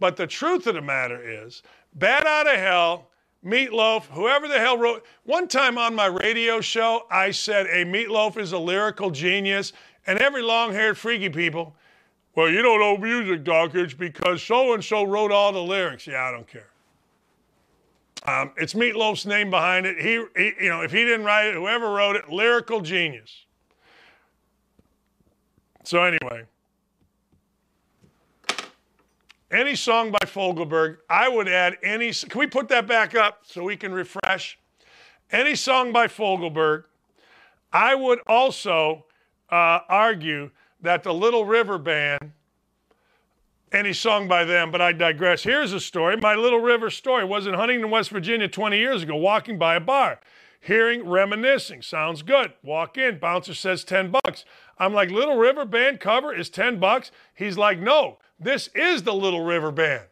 But the truth of the matter is, Bat Out of Hell, Meatloaf, whoever the hell wrote. One time on my radio show, I said a Meatloaf is a lyrical genius, and every long haired freaky people, well, you don't know music, Dakich, because so and so wrote all the lyrics. Yeah, I don't care. Um, it's Meatloaf's name behind it. He, he, you know, if he didn't write it, whoever wrote it, lyrical genius. So anyway, any song by Fogelberg. I would add any. Can we put that back up so we can refresh? any song by Fogelberg. I would also uh, argue that the Little River Band, any song by them, but I digress. Here's a story. My Little River story was in Huntington, West Virginia 20 years ago, walking by a bar, hearing reminiscing. Sounds good. Walk in. Bouncer says 10 bucks. I'm like, Little River Band cover is 10 bucks? He's like, no, this is the Little River Band.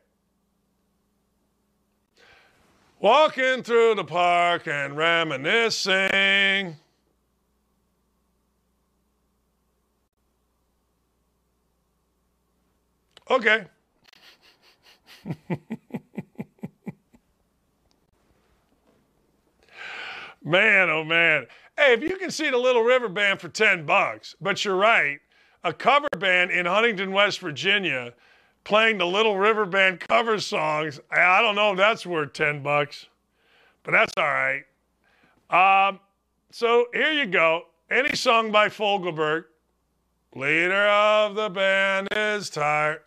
Walking through the park and reminiscing. Okay. man, oh man. Hey, if you can see the Little River Band for 10 bucks, but you're right, a cover band in Huntington, West Virginia playing the Little River Band cover songs, I don't know if that's worth 10 bucks, but that's all right. Um, so here you go. Any song by Fogelberg, leader of the band is tired.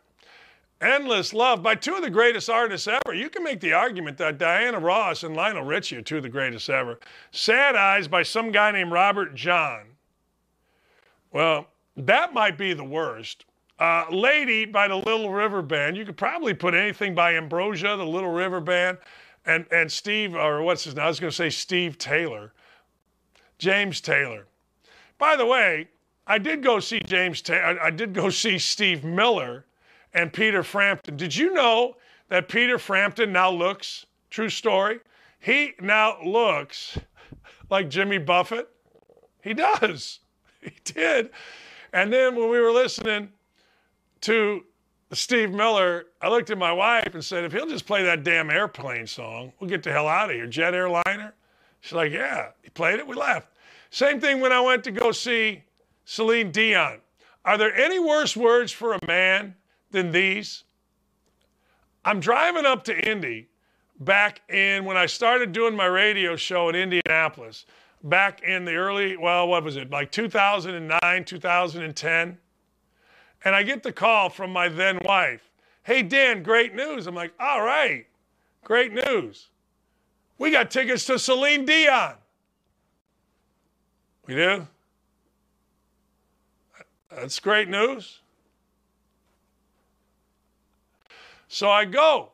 Endless Love by two of the greatest artists ever. You can make the argument that Diana Ross and Lionel Richie are two of the greatest ever. Sad Eyes by some guy named Robert John. Well, that might be the worst. Uh, Lady by the Little River Band. You could probably put anything by Ambrosia, the Little River Band, and, and Steve, or what's his name? I was going to say Steve Taylor. James Taylor. By the way, I did go see James Taylor. I did go see Steve Miller and Peter Frampton. Did you know that Peter Frampton now looks, true story, he now looks like Jimmy Buffett? He does. He did. And then when we were listening to Steve Miller, I looked at my wife and said, if he'll just play that damn airplane song, we'll get the hell out of here. Jet airliner? She's like, yeah. He played it, we left. Same thing when I went to go see Celine Dion. Are there any worse words for a man than these? I'm driving up to Indy back in when I started doing my radio show in Indianapolis, back in the early, well, what was it, like 2009, 2010. And I get the call from my then wife Hey, Dan, great news. I'm like, All right, great news. We got tickets to Celine Dion. We do? That's great news. So I go.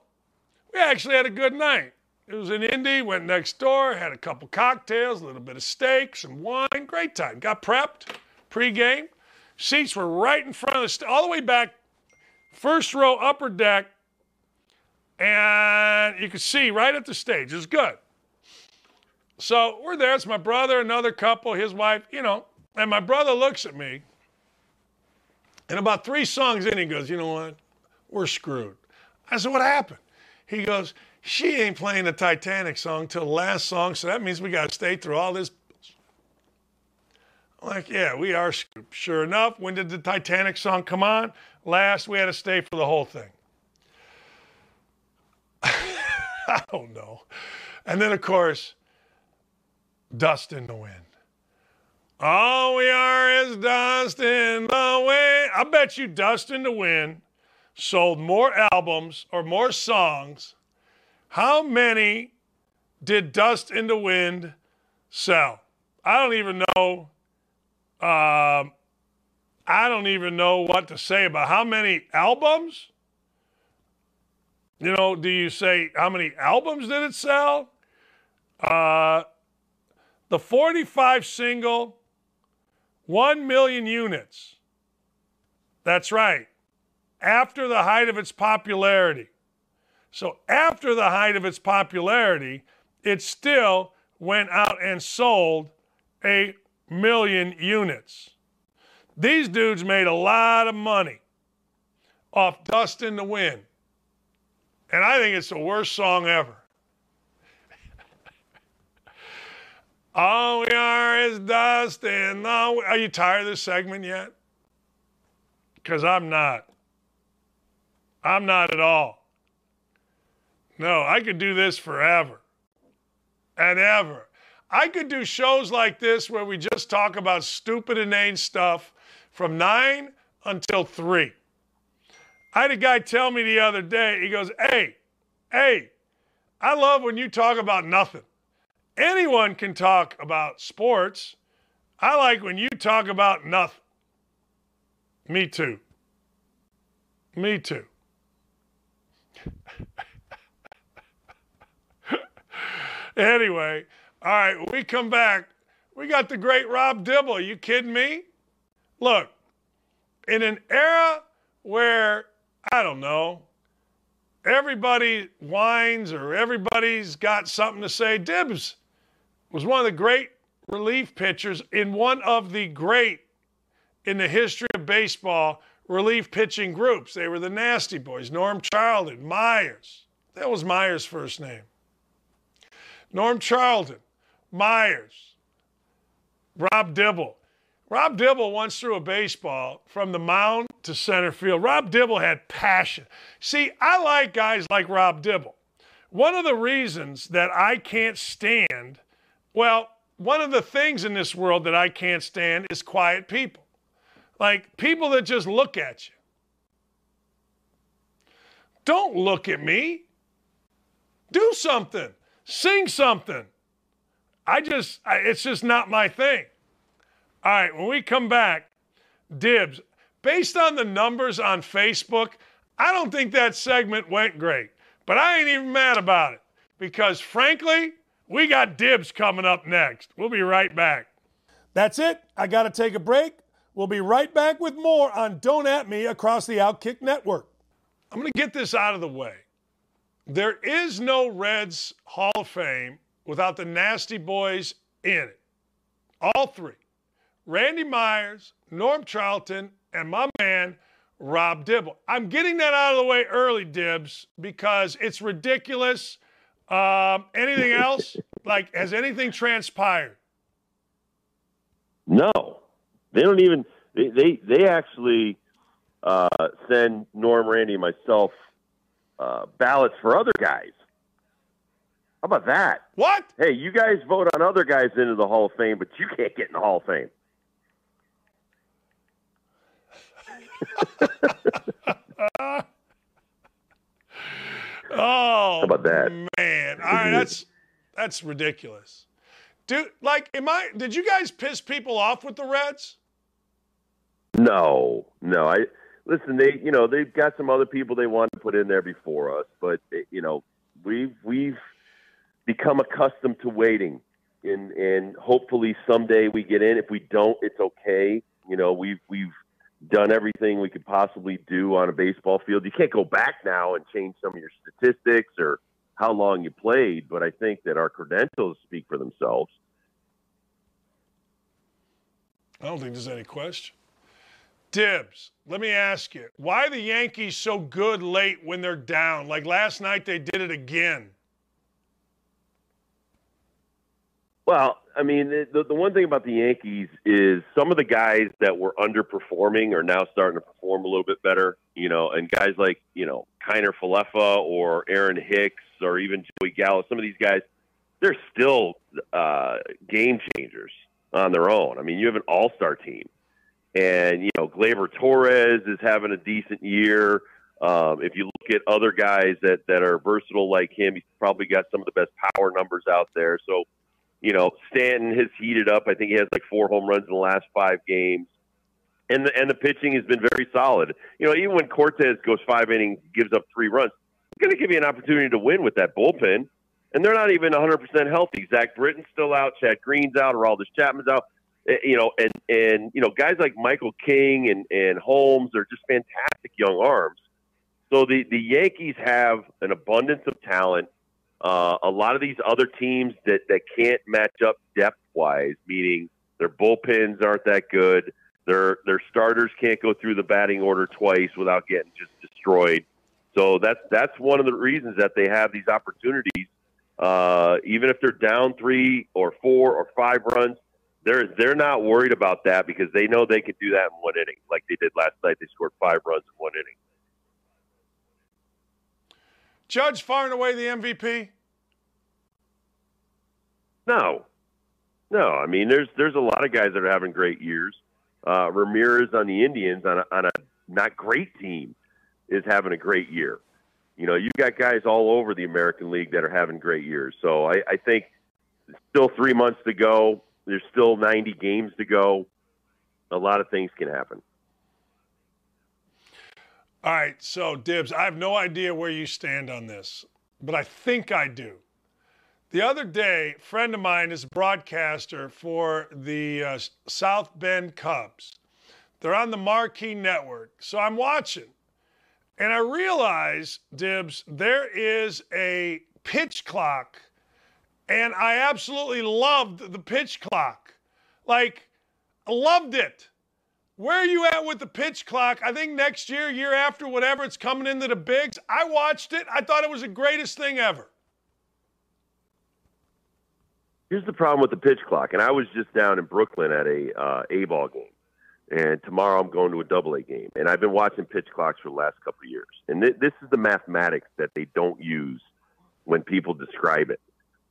We actually had a good night. It was in Indy, went next door, had a couple cocktails, a little bit of steak, some wine, great time. Got prepped pregame. Seats were right in front of the, st- all the way back, first row, upper deck, and you could see right at the stage. It was good. So we're there. It's my brother, another couple, his wife, you know. And my brother looks at me, and about three songs in, he goes, You know what? We're screwed. I said, What happened? He goes, She ain't playing the Titanic song till the last song, so that means we got to stay through all this. I'm like, yeah, we are. Sure enough, when did the Titanic song come on? Last, we had to stay for the whole thing. I don't know. And then, of course, dust in the wind. All we are is dust in the wind. I bet you Dust in the Wind sold more albums or more songs. How many did Dust in the Wind sell? I don't even know. Um, I don't even know what to say about how many albums. You know, do you say how many albums did it sell? Uh, the 45 single, 1 million units. That's right after the height of its popularity. So, after the height of its popularity, it still went out and sold a million units. These dudes made a lot of money off Dust in the Wind. And I think it's the worst song ever. All we are is dust the. Are you tired of this segment yet? Because I'm not. I'm not at all. No, I could do this forever and ever. I could do shows like this where we just talk about stupid, inane stuff from 9 until 3. I had a guy tell me the other day, he goes, Hey, hey, I love when you talk about nothing. anyone can talk about sports. I like when you talk about nothing. Me too. Me too. Anyway, all right, we come back. We got the great Rob Dibble. Are you kidding me? Look, in an era where, I don't know, everybody whines or everybody's got something to say, Dibs was one of the great relief pitchers in one of the great in the history of baseball relief pitching groups. They were the Nasty Boys, Norm Charlton, Myers. That was Myers' first name. Norm Charlton, Myers, Rob Dibble. Rob Dibble once threw a baseball from the mound to center field. Rob Dibble had passion. See, I like guys like Rob Dibble. One of the reasons that I can't stand, well, one of the things in this world that I can't stand is quiet people. Like people that just look at you. Don't look at me. Do something. Sing something. I just, I, it's just not my thing. All right, when we come back, dibs. Based on the numbers on Facebook, I don't think that segment went great. But I ain't even mad about it because, frankly, we got dibs coming up next. We'll be right back. That's it. I got to take a break. We'll be right back with more on Don't At Me across the Outkick Network. I'm going to get this out of the way. There is no Reds Hall of Fame without the Nasty Boys in it. All three Randy Myers, Norm Charlton, and my man, Rob Dibble. I'm getting that out of the way early, Dibs, because it's ridiculous. Um, anything else? like, has anything transpired? No. They don't even they they, they actually uh, send Norm, Randy, and myself uh, ballots for other guys. How about that? What? Hey, you guys vote on other guys into the Hall of Fame, but you can't get in the Hall of Fame. oh, How about that? Man, all right, that's that's ridiculous. Dude, like, am I? Did you guys piss people off with the Reds? No, no. I listen. They, you know, they've got some other people they want to put in there before us, but eh, you know, we've we've become accustomed to waiting, and and hopefully someday we get in. If we don't, it's okay. You know, we've we've done everything we could possibly do on a baseball field. You can't go back now and change some of your statistics or how long you played, but I think that our credentials speak for themselves. I don't think there's any question. Dibs, let me ask you, why the Yankees so good late when they're down? Like last night, they did it again. Well, I mean, the, the one thing about the Yankees is some of the guys that were underperforming are now starting to perform a little bit better, you know, and guys like, you know, Kiner Falefa or Aaron Hicks or even Joey Gallo, some of these guys, they're still uh, game changers on their own. I mean, you have an all star team. And, you know, Gleyber Torres is having a decent year. Um, if you look at other guys that, that are versatile like him, he's probably got some of the best power numbers out there. So, you know, Stanton has heated up. I think he has like four home runs in the last five games. And the, and the pitching has been very solid. You know, even when Cortes goes five innings, gives up three runs, it's going to give you an opportunity to win with that bullpen. And they're not even 100% healthy. Zach Britton's still out. Chad Green's out. Or Aroldis Chapman's out. Eh, you know, and and you know, guys like Michael King and and Holmes are just fantastic young arms. So the the Yankees have an abundance of talent. Uh, a lot of these other teams that that can't match up depth wise, meaning their bullpens aren't that good. Their their starters can't go through the batting order twice without getting just destroyed. So that's that's one of the reasons that they have these opportunities. Uh, even if they're down three or four or five runs, they're they're not worried about that because they know they can do that in one inning, like they did last night. They scored five runs in one inning. Judge far and away the MVP. No, no. I mean, there's there's a lot of guys that are having great years. Uh, Ramirez on the Indians on a, on a not great team is having a great year. You know, you've got guys all over the American League that are having great years. So I, I think still three months to go. There's still 90 games to go. A lot of things can happen. All right, so Dibs, I have no idea where you stand on this, but I think I do. The other day, a friend of mine is a broadcaster for the uh, South Bend Cubs. They're on the Marquee Network. So I'm watching. And I realize, Dibs, there is a pitch clock. And I absolutely loved the pitch clock. Like, loved it. Where are you at with the pitch clock? I think next year, year after, whatever, it's coming into the bigs. I watched it. I thought it was the greatest thing ever. Here's the problem with the pitch clock, and I was just down in Brooklyn at a uh, A ball game, and tomorrow I'm going to a double A game, and I've been watching pitch clocks for the last couple of years, and th- this is the mathematics that they don't use when people describe it.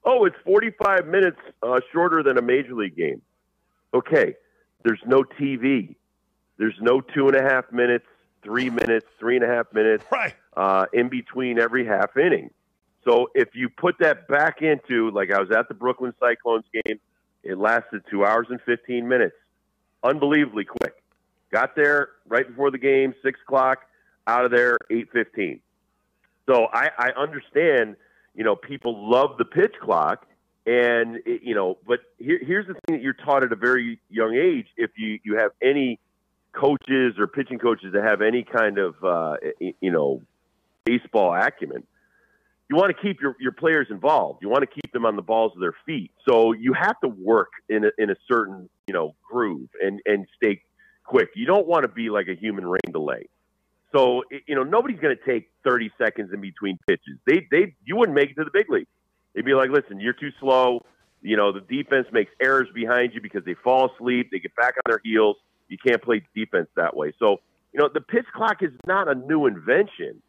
Oh, it's 45 minutes uh, shorter than a major league game. Okay, there's no TV, there's no two and a half minutes, three minutes, three and a half minutes Right. uh, in between every half inning. So if you put that back into, like I was at the Brooklyn Cyclones game, it lasted two hours and 15 minutes. Unbelievably quick. Got there right before the game, 6 o'clock, out of there, 8.15. So I, I understand, you know, people love the pitch clock. And, it- you know, but here, here's the thing that you're taught at a very young age. If you, you have any coaches or pitching coaches that have any kind of, uh, you know, baseball acumen, you want to keep your, your players involved. You want to keep them on the balls of their feet. So you have to work in a, in a certain you know groove and and stay quick. You don't want to be like a human rain delay. So you know nobody's going to take 30 seconds in between pitches. They they you wouldn't make it to the big league. They'd be like, listen, you're too slow. You know the defense makes errors behind you because they fall asleep. They get back on their heels. You can't play defense that way. So you know the pitch clock is not a new invention.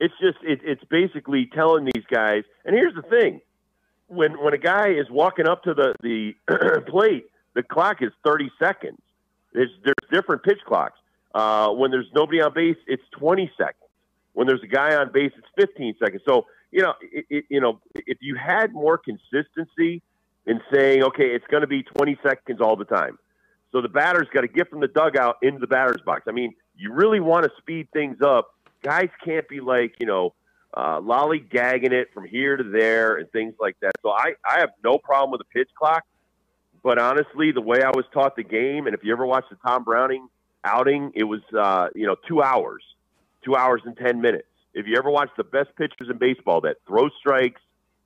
It's just it, it's basically telling these guys. And here's the thing: when when a guy is walking up to the the plate, the clock is 30 seconds. There's there's different pitch clocks. Uh, when there's nobody on base, it's 20 seconds. When there's a guy on base, it's 15 seconds. So you know, it, it, you know, if you had more consistency in saying, okay, it's going to be 20 seconds all the time. So the batter's got to get from the dugout into the batter's box. I mean, you really want to speed things up. Guys can't be like, you know, uh, lollygagging it from here to there and things like that. So I, I have no problem with the pitch clock. But honestly, the way I was taught the game, and if you ever watch the Tom Browning outing, it was, uh, you know, two hours, two hours and 10 minutes. If you ever watch the best pitchers in baseball that throw strikes,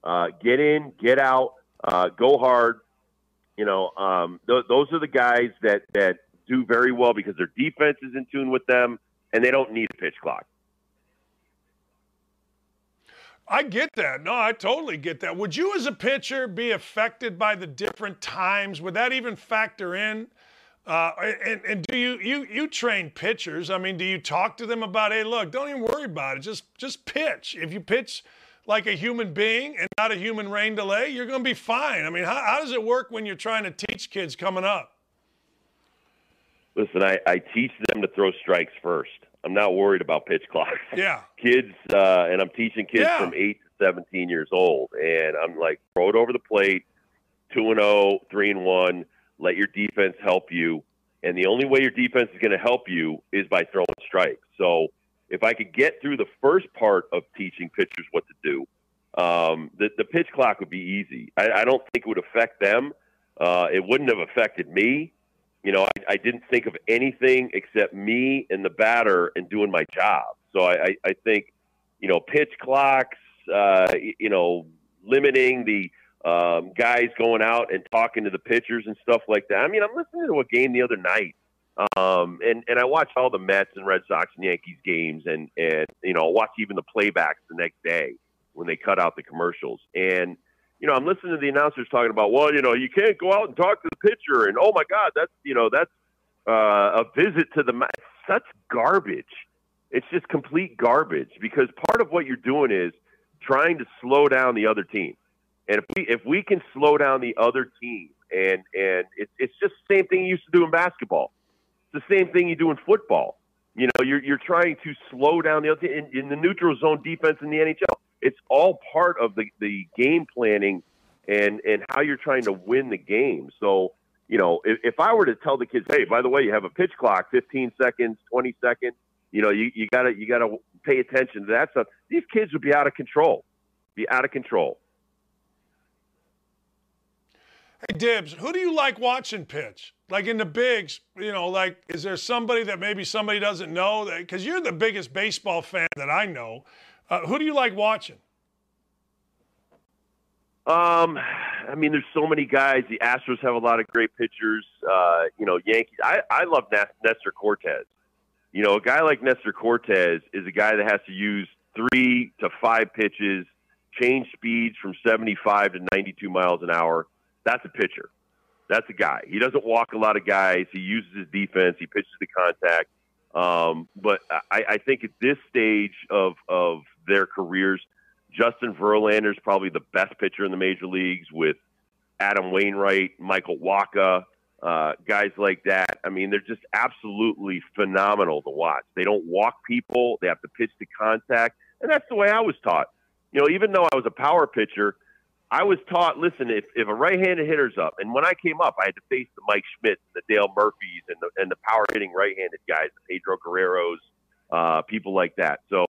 uh, get in, get out, uh, go hard, you know, um, th- those are the guys that, that do very well because their defense is in tune with them and they don't need a pitch clock. I get that. No, I totally get that. Would you, as a pitcher, be affected by the different times? Would that even factor in? Uh, and, and do you, you you train pitchers? I mean, do you talk to them about, hey, look, don't even worry about it. Just just pitch. If you pitch like a human being and not a human rain delay, you're going to be fine. I mean, how, how does it work when you're trying to teach kids coming up? Listen, I, I teach them to throw strikes first. I'm not worried about pitch clocks. Yeah. kids, uh, and I'm teaching kids Yeah. from eight to 17 years old, and I'm like, throw it over the plate, two and zero, three and one. Let your defense help you, and the only way your defense is going to help you is by throwing strikes. So, if I could get through the first part of teaching pitchers what to do, um, the the pitch clock would be easy. I, I don't think it would affect them. Uh, it wouldn't have affected me. You know, I, I didn't think of anything except me and the batter and doing my job. So I, I, think, you know, pitch clocks, uh, you know, limiting the um, guys going out and talking to the pitchers and stuff like that. I mean, I'm listening to a game the other night, um, and and I watched all the Mets and Red Sox and Yankees games, and and you know, watch even the playbacks the next day when they cut out the commercials. And you know, I'm listening to the announcers talking about, well, you know, you can't go out and talk to the pitcher, and oh my God, that's you know, that's uh, a visit to the ma- such garbage. It's just complete garbage because part of what you're doing is trying to slow down the other team. And if we if we can slow down the other team, and and it's it's just the same thing you used to do in basketball. It's the same thing you do in football. You know, you're you're trying to slow down the other in, in the neutral zone defense in the NHL. It's all part of the the game planning and and how you're trying to win the game. So, you know, if, if I were to tell the kids, hey, by the way, you have a pitch clock, 15 seconds, 20 seconds, you know, you, you gotta you gotta pay attention to that stuff. These kids would be out of control, be out of control. Hey Dibs, who do you like watching pitch? Like in the bigs, you know, like is there somebody that maybe somebody doesn't know? That because you're the biggest baseball fan that I know. Uh, who do you like watching? Um, I mean, there's so many guys. The Astros have a lot of great pitchers. Uh, you know, Yankees. I I love Nestor Cortes. You know, a guy like Nestor Cortes is a guy that has to use three to five pitches, change speeds from 75 to 92 miles an hour. That's a pitcher. That's a guy. He doesn't walk a lot of guys. He uses his defense. He pitches the contact. Um, but I, I think at this stage of of their careers, Justin Verlander is probably the best pitcher in the major leagues with Adam Wainwright, Michael Wacha, uh, guys like that. I mean, they're just absolutely phenomenal to watch. They don't walk people, they have to pitch to contact. And that's the way I was taught. You know, even though I was a power pitcher, I was taught listen, if, if a right handed hitter's up, and when I came up, I had to face the Mike Schmidt, the Dale Murphys, and the, and the power hitting right handed guys, the Pedro Guerreros, uh, people like that. So,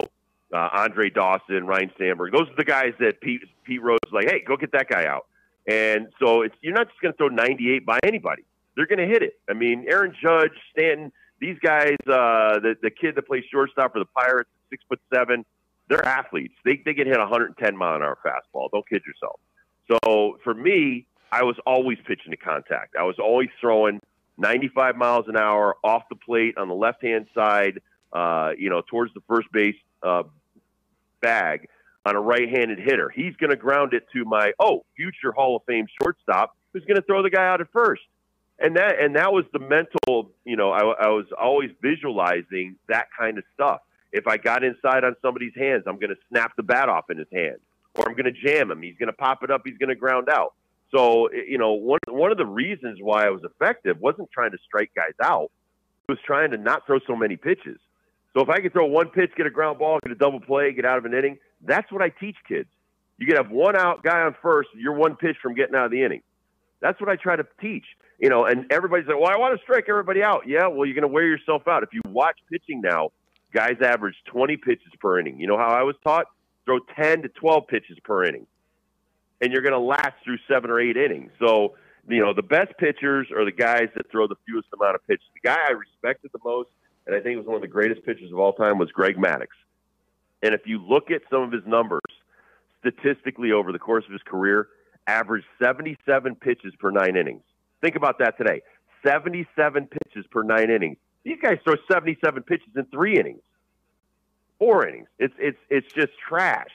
uh, Andre Dawson, Ryne Sandberg. Those are the guys that Pete, Pete Rose was like, hey, go get that guy out. And so it's, you're not just going to throw 98 by anybody. They're going to hit it. I mean, Aaron Judge, Stanton, these guys, uh, the, the kid that plays shortstop for the Pirates, six foot seven, they're athletes. They, they can hit 110 mile an hour fastball. Don't kid yourself. So for me, I was always pitching to contact. I was always throwing 95 miles an hour off the plate on the left hand side, uh, you know, towards the first base uh, bag on a right-handed hitter. He's going to ground it to my oh future Hall of Fame shortstop, who's going to throw the guy out at first. And that and that was the mental, you know, I, I was always visualizing that kind of stuff. If I got inside on somebody's hands, I'm going to snap the bat off in his hand, or I'm going to jam him. He's going to pop it up. He's going to ground out. So you know, one one of the reasons why I was effective wasn't trying to strike guys out. It was trying to not throw so many pitches. So if I could throw one pitch, get a ground ball, get a double play, get out of an inning, that's what I teach kids. You can have one out guy on first, you're one pitch from getting out of the inning. That's what I try to teach. You know, and everybody's like, well, I want to strike everybody out. Yeah, well, you're going to wear yourself out. If you watch pitching now, guys average 20 pitches per inning. You know how I was taught? Throw 10 to 12 pitches per inning. And you're going to last through seven or eight innings. So, you know, the best pitchers are the guys that throw the fewest amount of pitches. The guy I respected the most and I think was one of the greatest pitchers of all time, was Greg Maddux. And if you look at some of his numbers statistically over the course of his career, averaged 77 pitches per nine innings. Think about that today 77 pitches per nine innings. These guys throw 77 pitches in three innings, four innings. It's, it's, it's just trash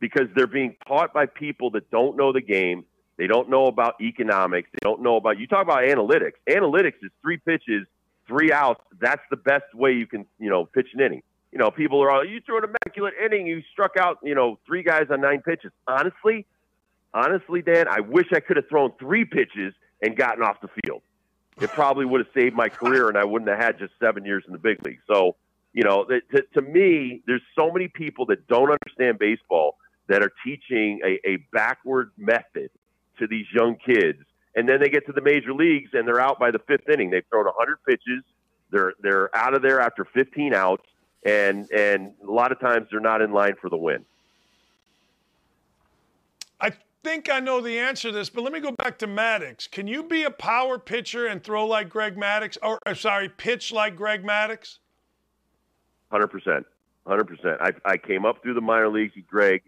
because they're being taught by people that don't know the game. They don't know about economics. They don't know about, you talk about analytics. Analytics is three pitches three outs, that's the best way you can, you know, pitch an inning. You know, people are all, you threw an immaculate inning, you struck out, you know, three guys on nine pitches. Honestly, honestly, Dan, I wish I could have thrown three pitches and gotten off the field. It probably would have saved my career, and I wouldn't have had just seven years in the big league. So, you know, to, to me, there's so many people that don't understand baseball that are teaching a, a backward method to these young kids and then they get to the major leagues and they're out by the fifth inning. They've thrown 100 pitches. They're they're out of there after 15 outs, and and a lot of times they're not in line for the win. I think I know the answer to this, but let me go back to Maddux. Can you be a power pitcher and throw like Greg Maddux, or, or sorry, pitch like Greg Maddux? Hundred percent, hundred percent. I I came up through the minor leagues with Greg.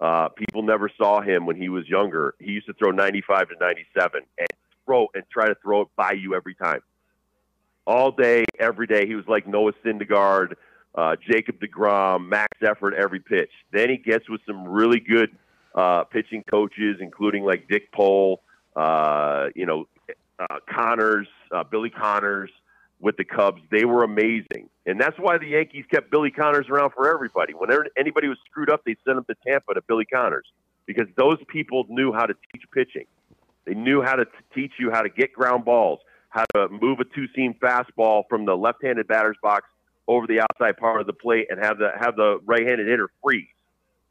Uh, people never saw him when he was younger. He used to throw 95 to 97 and throw and try to throw it by you every time. All day, every day. He was like Noah Syndergaard, uh, Jacob DeGrom, max effort every pitch. Then he gets with some really good uh, pitching coaches, including like Dick Pole, uh, you know, uh, Connors, uh, Billy Connors with the Cubs. They were amazing. And that's why the Yankees kept Billy Connors around for everybody. Whenever anybody was screwed up, they'd send him to Tampa to Billy Connors because those people knew how to teach pitching. They knew how to t- teach you how to get ground balls, how to move a two seam fastball from the left handed batter's box over the outside part of the plate and have the have the right handed hitter freeze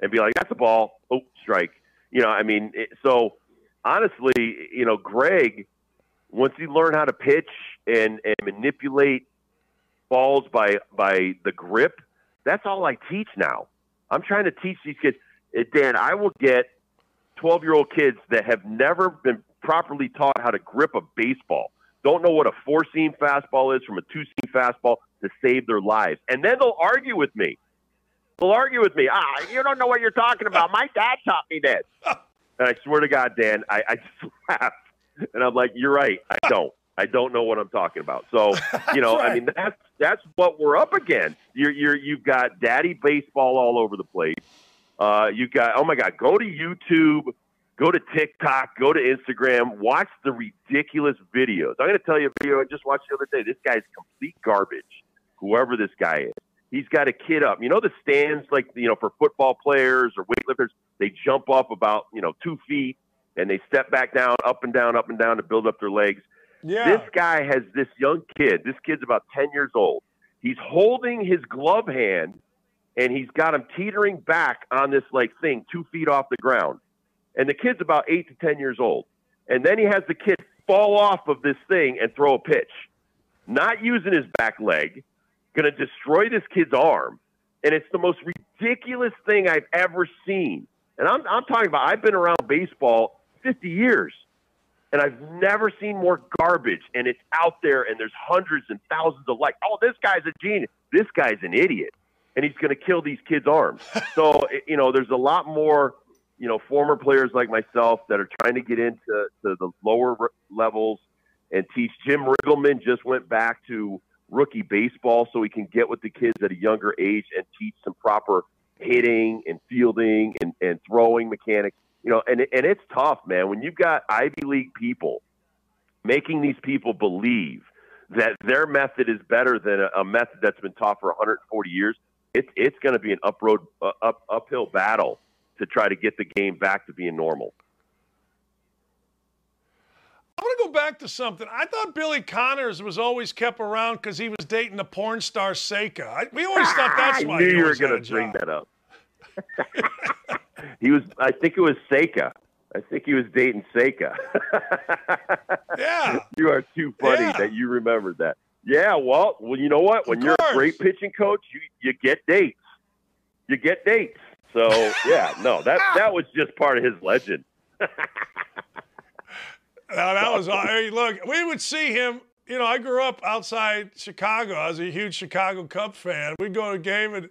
and be like, That's a ball. Oh, strike. You know, I mean, it, so honestly, you know, Greg, once he learned how to pitch and, and manipulate balls by by the grip, that's all I teach now. I'm trying to teach these kids. Uh, Dan, I will get 12 year old kids that have never been properly taught how to grip a baseball, don't know what a four seam fastball is from a two seam fastball to save their lives. And then they'll argue with me. They'll argue with me. Ah, you don't know what you're talking about. My dad taught me this. And I swear to God, Dan, I, I just laugh. And I'm like, you're right. I don't. I don't know what I'm talking about. So, you know, right. I mean, that's that's what we're up against. You're, you're you've got daddy baseball all over the place. Uh, you got oh my God, go to YouTube, go to TikTok, go to Instagram, watch the ridiculous videos. I'm going to tell you a video I just watched the other day. This guy's complete garbage. Whoever this guy is, he's got a kid up. You know the stands like you know for football players or weightlifters, they jump up about you know two feet and they step back down, up and down, up and down to build up their legs. Yeah. This guy has this young kid. This kid's about 10 years old. He's holding his glove hand and he's got him teetering back on this like thing two feet off the ground. And the kid's about eight to 10 years old. And then he has the kid fall off of this thing and throw a pitch, not using his back leg, going to destroy this kid's arm. And it's the most ridiculous thing I've ever seen. And I'm, I'm talking about, I've been around baseball 50 years and I've never seen more garbage. And it's out there, and there's hundreds and thousands of like, oh, this guy's a genius. This guy's an idiot, and he's going to kill these kids' arms. so you know, there's a lot more, you know, former players like myself that are trying to get into to the lower r- levels and teach. Jim Riggleman just went back to rookie baseball so he can get with the kids at a younger age and teach some proper hitting and fielding and, and throwing mechanics you know, and and it's tough, man. When you've got Ivy League people making these people believe that their method is better than a, a method that's been taught for 140 years, it's it's going to be an uproad uh, up uphill battle to try to get the game back to being normal. I want to go back to something. I thought Billy Connors was always kept around because he was dating the porn star Seka. I, we always thought ah, that's why. I knew he you were going to bring that up. he was. I think it was Seka. I think he was dating Seka. Yeah. you are too funny Yeah. that you remembered that. Yeah, well, well, you know what? When you're a great pitching coach, you you get dates. You get dates. So yeah, no, that that was just part of his legend. Now, that was hey, look. We would see him. You know, I grew up outside Chicago. I was a huge Chicago Cubs fan. We'd go to a game, and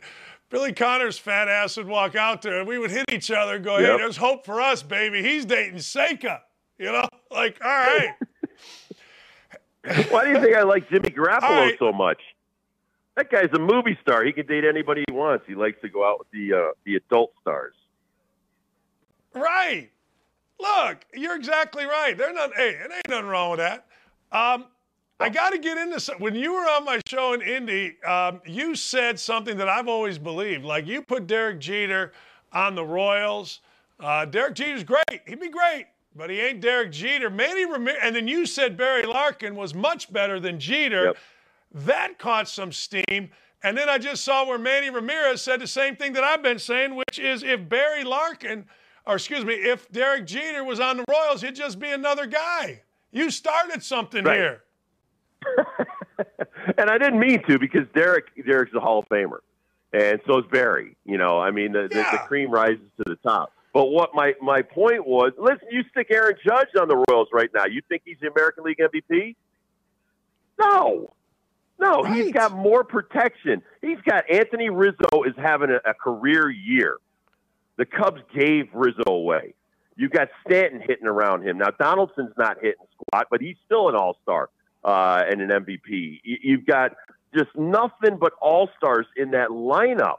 Billy Connors' fat ass would walk out there, and we would hit each other and go, "Hey, Yep. there's hope for us, baby. He's dating Seka." You know, like, all right. Why do you think I like Jimmy Garoppolo right. so much? That guy's a movie star. He can date anybody he wants. He likes to go out with the uh, the adult stars. Right. Look, you're exactly right. There's not. Hey, it ain't nothing wrong with that. Um, I got to get into some. When you were on my show in Indy, um, you said something that I've always believed. Like you put Derek Jeter on the Royals. Uh, Derek Jeter's great. He'd be great, but he ain't Derek Jeter. Manny Ramirez, and then you said Barry Larkin was much better than Jeter. Yep. That caught some steam. And then I just saw where Manny Ramirez said the same thing that I've been saying, which is if Barry Larkin, or excuse me, if Derek Jeter was on the Royals, he'd just be another guy. You started something Right. here. and I didn't mean to because Derek Derek's a Hall of Famer, and so is Barry. You know, I mean, the, the, the cream rises to the top. But what my my point was, listen, you stick Aaron Judge on the Royals right now. You think he's the American League MVP? No, no, he's got more protection. He's got Anthony Rizzo is having a, a career year. The Cubs gave Rizzo away. You got Stanton hitting around him now. Donaldson's not hitting squat, but he's still an All Star uh, and an MVP. You, you've got just nothing but All Stars in that lineup.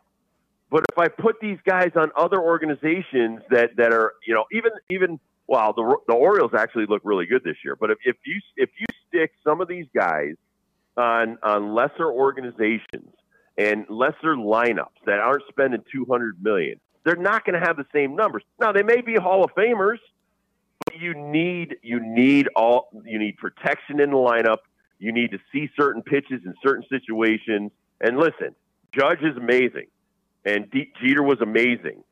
But if I put these guys on other organizations that, that are, you know, even even well, the the Orioles actually look really good this year. But if, if you if you stick some of these guys on on lesser organizations and lesser lineups that aren't spending two hundred million, they're not going to have the same numbers. Now they may be Hall of Famers, but you need you need all you need protection in the lineup. You need to see certain pitches in certain situations. And listen, Judge is amazing, and D- Jeter was amazing,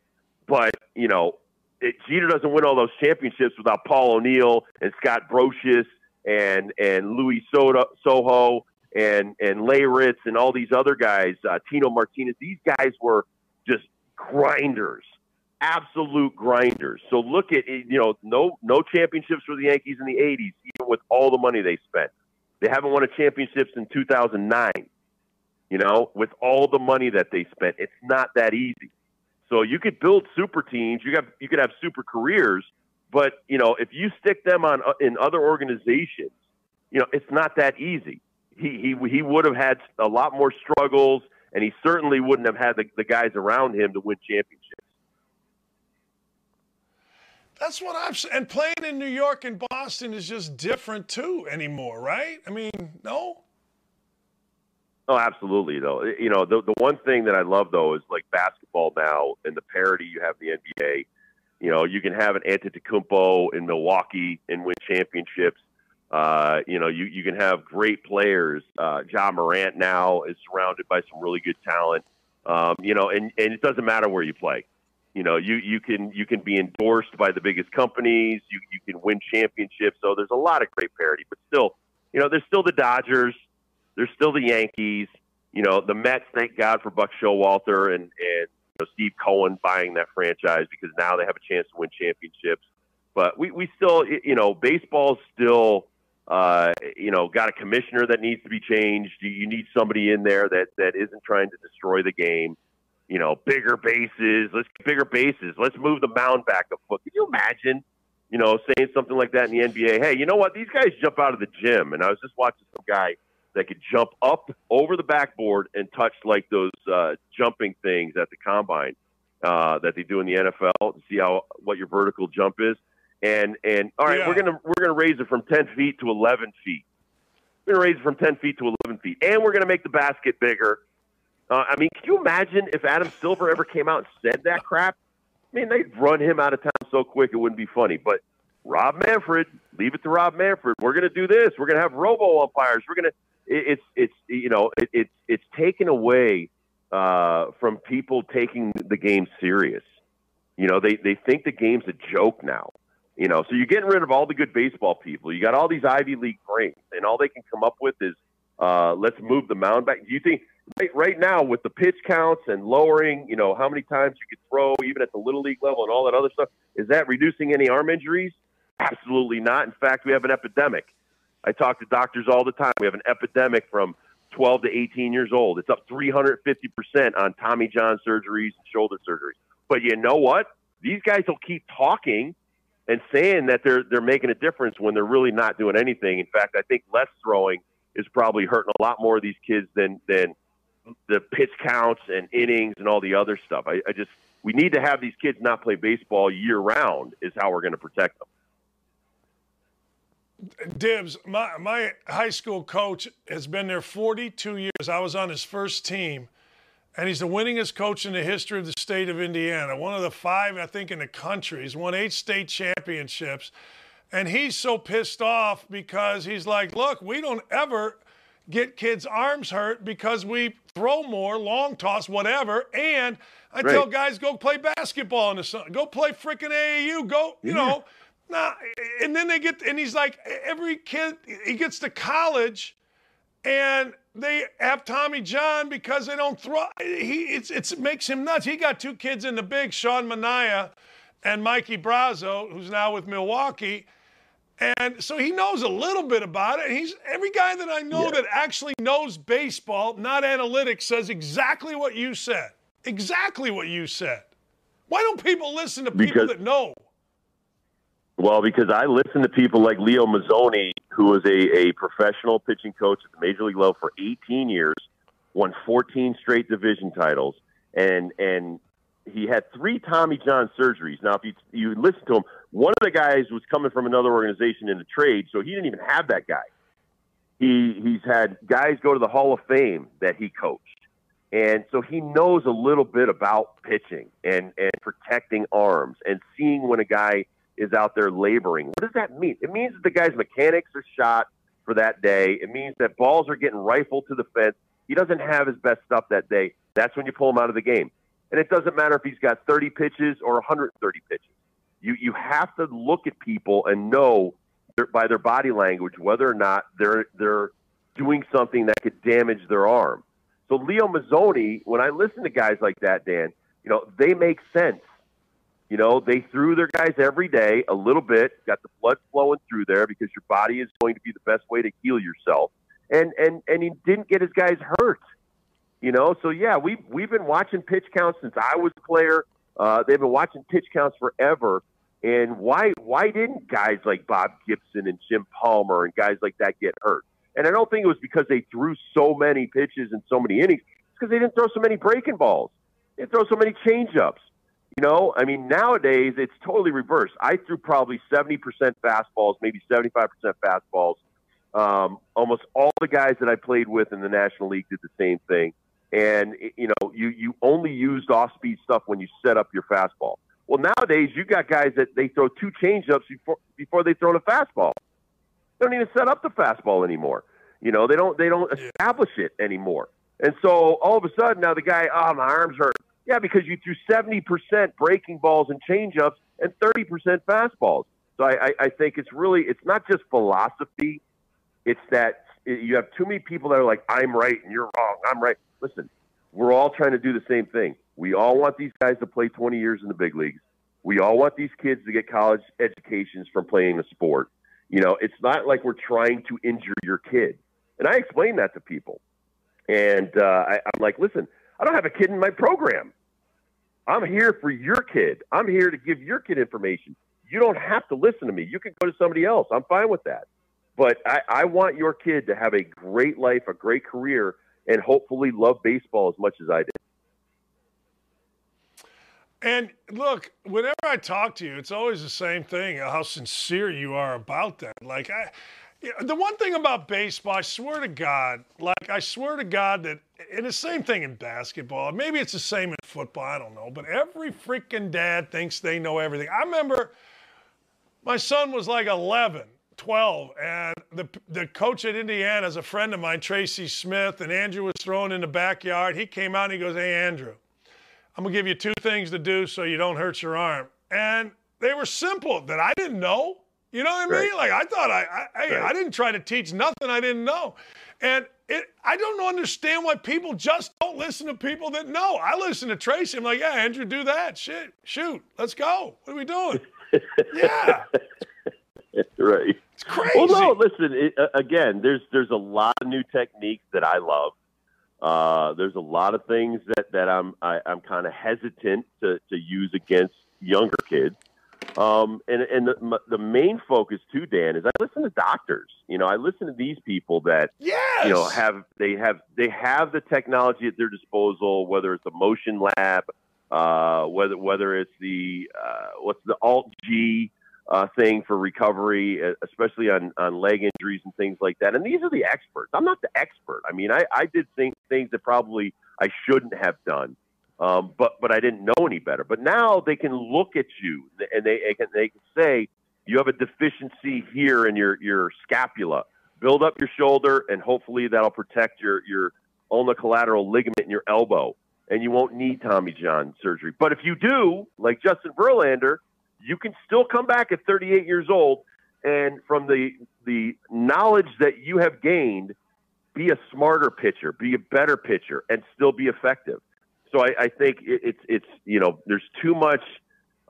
but you know it, Jeter doesn't win all those championships without Paul O'Neill and Scott Brosius and and Louis Soto, Sojo and and Leyritz and all these other guys, uh, Tino Martinez. These guys were just grinders, absolute grinders. So look at you know no no championships for the Yankees in the '80s, even with all the money they spent. They haven't won a championship since 2009. You know, with all the money that they spent, it's not that easy. So you could build super teams. You got you could have super careers, but you know if you stick them on uh, in other organizations, you know it's not that easy. He he he would have had a lot more struggles, and he certainly wouldn't have had the, the guys around him to win championships. That's what I'm saying. And playing in New York and Boston is just different too anymore, right? I mean, no. Oh, absolutely. Though you know, the the one thing that I love though is like basketball now and the parity you have in the NBA. You know, you can have an Antetokounmpo in Milwaukee and win championships. Uh, you know, you you can have great players. Uh, Ja Morant now is surrounded by some really good talent. Um, you know, and and it doesn't matter where you play. You know, you you can you can be endorsed by the biggest companies. You you can win championships. So there's a lot of great parity, but still, you know, there's still the Dodgers they're still the Yankees. You know, the Mets, thank God for Buck Showalter and, and you know, Steve Cohen buying that franchise because now they have a chance to win championships. But we, we still, you know, baseball's still, uh, you know, got a commissioner that needs to be changed. You, need somebody in there that, that isn't trying to destroy the game. You know, bigger bases. Let's bigger bases. Let's move the mound back a foot. Can you imagine, you know, saying something like that in the NBA? Hey, you know what? These guys jump out of the gym, and I was just watching some guy – that could jump up over the backboard and touch like those uh, jumping things at the combine uh, that they do in the NFL to see how what your vertical jump is. And and all right, yeah. we're gonna we're gonna raise it from ten feet to eleven feet. We're gonna raise it from ten feet to eleven feet, and we're gonna make the basket bigger. Uh, I mean, can you imagine if Adam Silver ever came out and said that crap? I mean, they'd run him out of town so quick it wouldn't be funny. But Rob Manfred, leave it to Rob Manfred. We're going to do this. We're going to have robo umpires. We're going to it's it's you know it, it's it's taken away uh, from people taking the game serious. You know, they they think the game's a joke now. You know, so you're getting rid of all the good baseball people. You got all these Ivy League brains, and all they can come up with is uh, let's move the mound back. Do you think right, right now with the pitch counts and lowering, you know, how many times you could throw, even at the little league level, and all that other stuff, is that reducing any arm injuries? Absolutely not. In fact, we have an epidemic. I talk to doctors all the time. We have an epidemic from 12 to 18 years old. It's up 350% on Tommy John surgeries and shoulder surgeries. But you know what? These guys will keep talking and saying that they're they're making a difference when they're really not doing anything. In fact, I think less throwing is probably hurting a lot more of these kids than than the pitch counts and innings and all the other stuff. I, I just we need to have these kids not play baseball year round is how we're going to protect them. Dibs, my, my high school coach has been there 42 years. I was on his first team, and he's the winningest coach in the history of the state of Indiana. One of the five, I think, in the country. He's won eight state championships. And he's so pissed off because he's like, look, we don't ever get kids' arms hurt because we throw more, long toss, whatever. And I right. tell guys, go play basketball in the sun, go play freaking AAU, go, you yeah. know Nah, and then they get, and he's like, every kid, he gets to college and they have Tommy John because they don't throw. He, it's, it's, it makes him nuts. He got two kids in the big, Sean Manaea and Mikey Brosseau, who's now with Milwaukee. And so he knows a little bit about it. He's every guy that I know yeah. that actually knows baseball, not analytics, says exactly what you said. Exactly what you said. Why don't people listen to people because, that know? Well, because I listen to people like Leo Mazzone, who was a, a professional pitching coach at the major league level for 18 years, won 14 straight division titles, and and he had three Tommy John surgeries. Now, if you you listen to him, one of the guys was coming from another organization in the trade, so he didn't even have that guy. He he's had guys go to the Hall of Fame that he coached. And so he knows a little bit about pitching and, and protecting arms and seeing when a guy is out there laboring. What does that mean? It means that the guy's mechanics are shot for that day. It means that balls are getting rifled to the fence. He doesn't have his best stuff that day. That's when you pull him out of the game. And it doesn't matter if he's got 30 pitches or 130 pitches. You you have to look at people and know their, by their body language whether or not they're they're doing something that could damage their arm. So Leo Mazzone, when I listen to guys like that, Dan, you know they make sense. You know they threw their guys every day a little bit, got the blood flowing through there because your body is going to be the best way to heal yourself, and and and he didn't get his guys hurt. You know, so yeah, we we've, been watching pitch counts since I was a player. Uh, they've been watching pitch counts forever. And why why didn't guys like Bob Gibson and Jim Palmer and guys like that get hurt? And I don't think it was because they threw so many pitches and so many innings. It's because they didn't throw so many breaking balls. They didn't throw so many changeups. You know, I mean, nowadays it's totally reversed. I threw probably 70% fastballs, maybe 75% fastballs. Um, almost all the guys that I played with in the National League did the same thing. And, you know, you, you only used off speed stuff when you set up your fastball. Well, nowadays you got guys that they throw two changeups before before they throw the fastball. They don't even set up the fastball anymore. You know, they don't they don't establish it anymore. And so all of a sudden now the guy, oh my arms hurt. Yeah, because you threw seventy percent breaking balls and changeups and thirty percent fastballs. So I, I, I think it's really it's not just philosophy. It's that you have too many people that are like, I'm right and you're wrong. I'm right. Listen, we're all trying to do the same thing. We all want these guys to play 20 years in the big leagues. We all want these kids to get college educations from playing a sport. You know, it's not like we're trying to injure your kid. And I explain that to people. And uh, I, I'm like, listen, I don't have a kid in my program. I'm here for your kid. I'm here to give your kid information. You don't have to listen to me. You can go to somebody else. I'm fine with that. But I, I want your kid to have a great life, a great career, and hopefully love baseball as much as I did. And look, whenever I talk to you, it's always the same thing how sincere you are about that. Like, I, the one thing about baseball, I swear to God, like, I swear to God that, and the same thing in basketball, maybe it's the same in football, I don't know, but every freaking dad thinks they know everything. I remember my son was like 11. 12, and the, the coach at Indiana is a friend of mine, Tracy Smith, and Andrew was thrown in the backyard. He came out and he goes, Hey, Andrew, I'm to give you two things to do so you don't hurt your arm. And they were simple that I didn't know. You know what I mean? Right. Like I thought I, I, right. I didn't try to teach nothing I didn't know. And it, I don't understand why people just don't listen to people that know. I listen to Tracy. I'm like, yeah, Andrew, do that. Shit, shoot, let's go. What are we doing? yeah. right. It's crazy. Well, no, listen. It, uh, again, there's there's a lot of new techniques that I love. Uh, there's a lot of things that, that I'm I, am i am kind of hesitant to, to use against younger kids. Um, and and the, the main focus too, Dan, is I listen to doctors. You know, I listen to these people that yes! you know have they have they have the technology at their disposal, whether it's a motion lab, uh, whether whether it's the uh, what's the Alt G uh, thing for recovery, especially on, on leg injuries and things like that. And these are the experts. I'm not the expert. I mean, I, I did think, things that probably I shouldn't have done, um, but but I didn't know any better. But now they can look at you and they, they can they can say you have a deficiency here in your your scapula. Build up your shoulder, and hopefully that'll protect your your ulnar collateral ligament in your elbow, and you won't need Tommy John surgery. But if you do, like Justin Verlander you can still come back at 38 years old and from the the knowledge that you have gained, be a smarter pitcher, be a better pitcher, and still be effective. So I, I think it, it's it's you know there's too much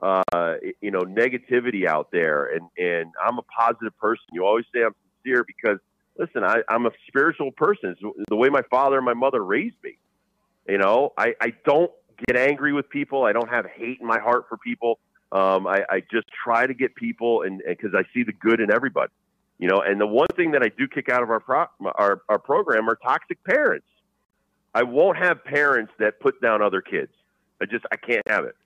uh, you know negativity out there, and and I'm a positive person. You always say I'm sincere because listen, I, I'm a spiritual person. It's the way my father and my mother raised me. You know, I, I don't get angry with people. I don't have hate in my heart for people. Um, I, I just try to get people, and because I see the good in everybody, you know. And the one thing that I do kick out of our pro, our our program are toxic parents. I won't have parents that put down other kids. I just I can't have it.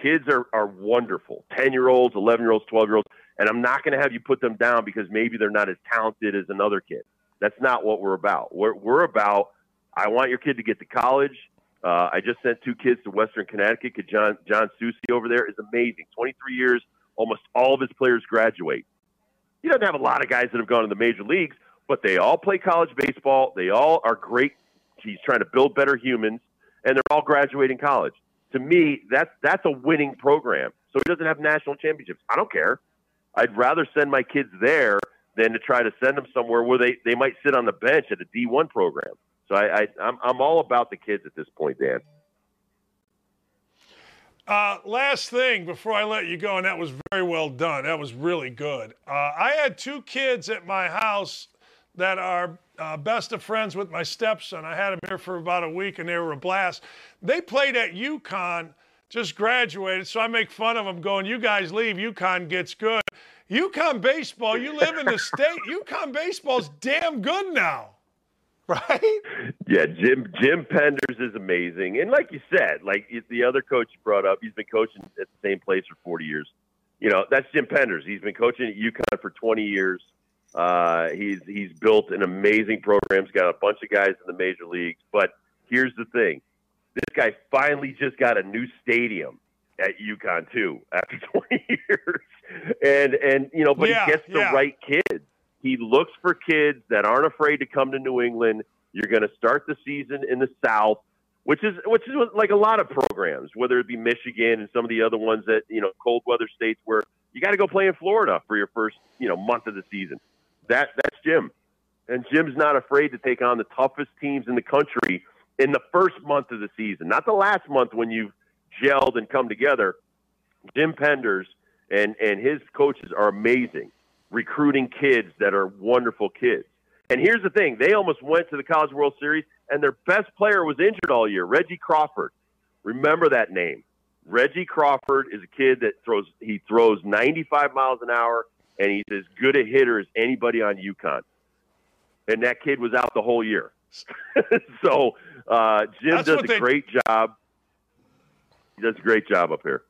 Kids are are wonderful. Ten year olds, eleven year olds, twelve year olds, and I'm not going to have you put them down because maybe they're not as talented as another kid. That's not what we're about. We're we're about. I want your kid to get to college. Uh, I just sent two kids to Western Connecticut. John John Soucy over there is amazing. 23 years, almost all of his players graduate. He doesn't have a lot of guys that have gone to the major leagues, but they all play college baseball. They all are great. He's trying to build better humans, and they're all graduating college. To me, that's that's a winning program. so he doesn't have national championships. I don't care. I'd rather send my kids there than to try to send them somewhere where they, they might sit on the bench at a D1 program. So I, I I'm I'm all about the kids at this point, Dan. Uh, last thing before I let you go, and that was very well done. That was really good. Uh, I had two kids at my house that are uh, best of friends with my stepson. I had them here for about a week, and they were a blast. They played at UConn, just graduated, so I make fun of them, going, "You guys leave, UConn gets good." UConn baseball, you live in the state. UConn baseball's damn good now. Right? Yeah, Jim Jim Penders is amazing, and like you said, like the other coach you brought up, he's been coaching at the same place for 40 years. You know, that's Jim Penders. He's been coaching at UConn for 20 years. Uh, he's he's built an amazing program. He's got a bunch of guys in the major leagues. But here's the thing: this guy finally just got a new stadium at UConn too after 20 years, and and you know, but yeah, he gets the yeah. right kids. He looks for kids that aren't afraid to come to New England. You're going to start the season in the South, which is which is like a lot of programs, whether it be Michigan and some of the other ones that you know cold weather states where you got to go play in Florida for your first you know month of the season. That that's Jim, and Jim's not afraid to take on the toughest teams in the country in the first month of the season, not the last month when you've gelled and come together. Jim Penders and and his coaches are amazing, recruiting kids that are wonderful kids. And here's the thing: they almost went to the College World Series, and their best player was injured all year, Reggie Crawford. Remember that name. Reggie Crawford is a kid that throws he throws 95 miles an hour and he's as good a hitter as anybody on UConn. And that kid was out the whole year. so uh, Jim That's does a they- great job. He does a great job up here.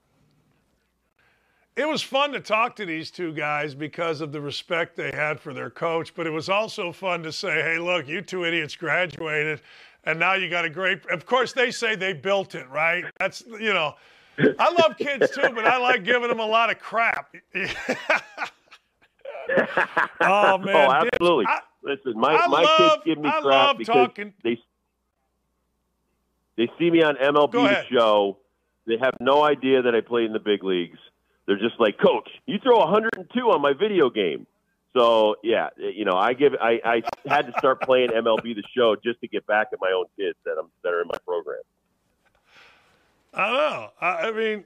It was fun to talk to these two guys because of the respect they had for their coach, but it was also fun to say, hey, look, you two idiots graduated, and now you got a great. Of course, they say they built it, right? That's, you know, I love kids too, but I like giving them a lot of crap. Oh, oh, man. oh, absolutely. I- Listen, my, I my love- kids give me I crap because talking- they they see me on MLB The show. They have no idea that I played in the big leagues. They're just like, Coach, you throw 102 on my video game. So yeah, you know, I give I, I had to start playing MLB The Show just to get back at my own kids that I'm that are in my program. I don't know. I, I mean,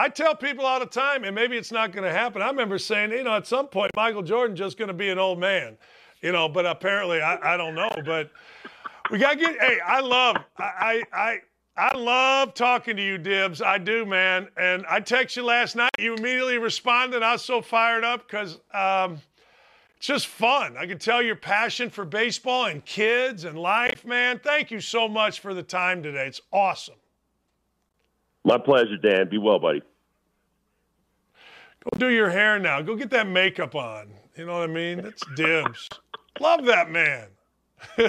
I tell people all the time, and maybe it's not going to happen. I remember saying, you know, at some point, Michael Jordan just going to be an old man, you know. But apparently, I, I don't know. But we got to get. Hey, I love. I, I I love talking to you, Dibs. I do, man. And I text you last night. You immediately responded. I was so fired up because. Um, it's just fun. I can tell your passion for baseball and kids and life, man. Thank you so much for the time today. It's awesome. My pleasure, Dan. Be well, buddy. Go do your hair now. Go get that makeup on. You know what I mean? That's dibs. Love that man.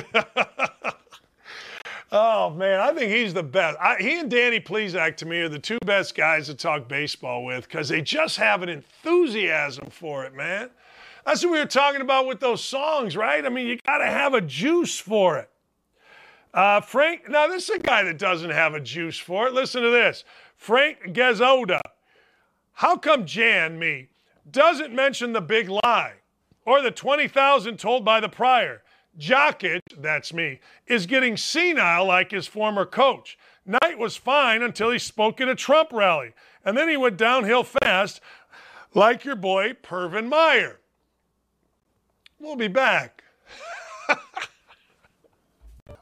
oh man, I think he's the best. I, he and Danny Plesac to me are the two best guys to talk baseball with because they just have an enthusiasm for it, man. That's what we were talking about with those songs, right? I mean, you got to have a juice for it. Uh, Frank, now this is a guy that doesn't have a juice for it. Listen to this. Frank Gazoda. How come Jan, me, doesn't mention the big lie or the 20,000 told by the prior? Dakich, that's me, is getting senile like his former coach. Knight was fine until he spoke at a Trump rally, and then he went downhill fast like your boy Pervin Meyer. We'll be back.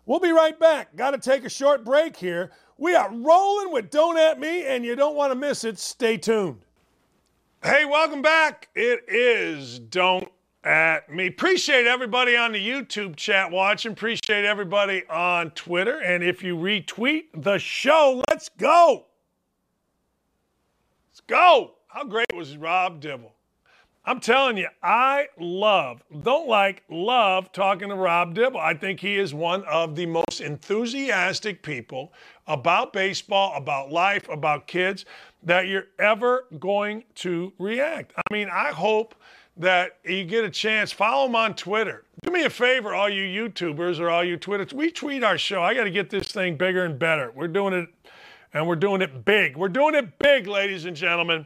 We'll be right back. Got to take a short break here. We are rolling with Don't At Me, and you don't want to miss it. Stay tuned. Hey, welcome back. It is Don't At Me. Appreciate everybody on the YouTube chat watching. Appreciate everybody on Twitter. And if you retweet the show, let's go. Let's go. How great was Rob Dibble? I'm telling you, I love, don't like, love talking to Rob Dibble. I think he is one of the most enthusiastic people about baseball, about life, about kids that you're ever going to react. I mean, I hope that you get a chance. Follow him on Twitter. Do me a favor, all you YouTubers or all you Twitters. We tweet our show. I got to get this thing bigger and better. We're doing it, and we're doing it big. We're doing it big, ladies and gentlemen.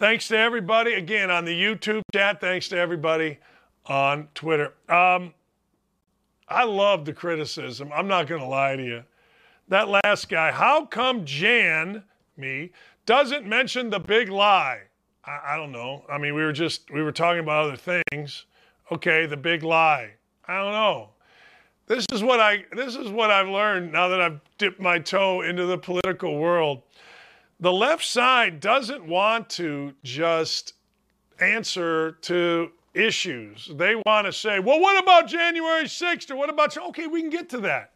Thanks to everybody again on the YouTube chat. Thanks to everybody on Twitter. Um, I love the criticism. I'm not going to lie to you. That last guy, how come Jan, me, doesn't mention the big lie? I, I don't know. I mean, we were just, we were talking about other things. Okay, the big lie. I don't know. This is what I this is what I've learned now that I've dipped my toe into the political world. The left side doesn't want to just answer to issues. They want to say, well, what about January 6th? Or what about, okay, we can get to that.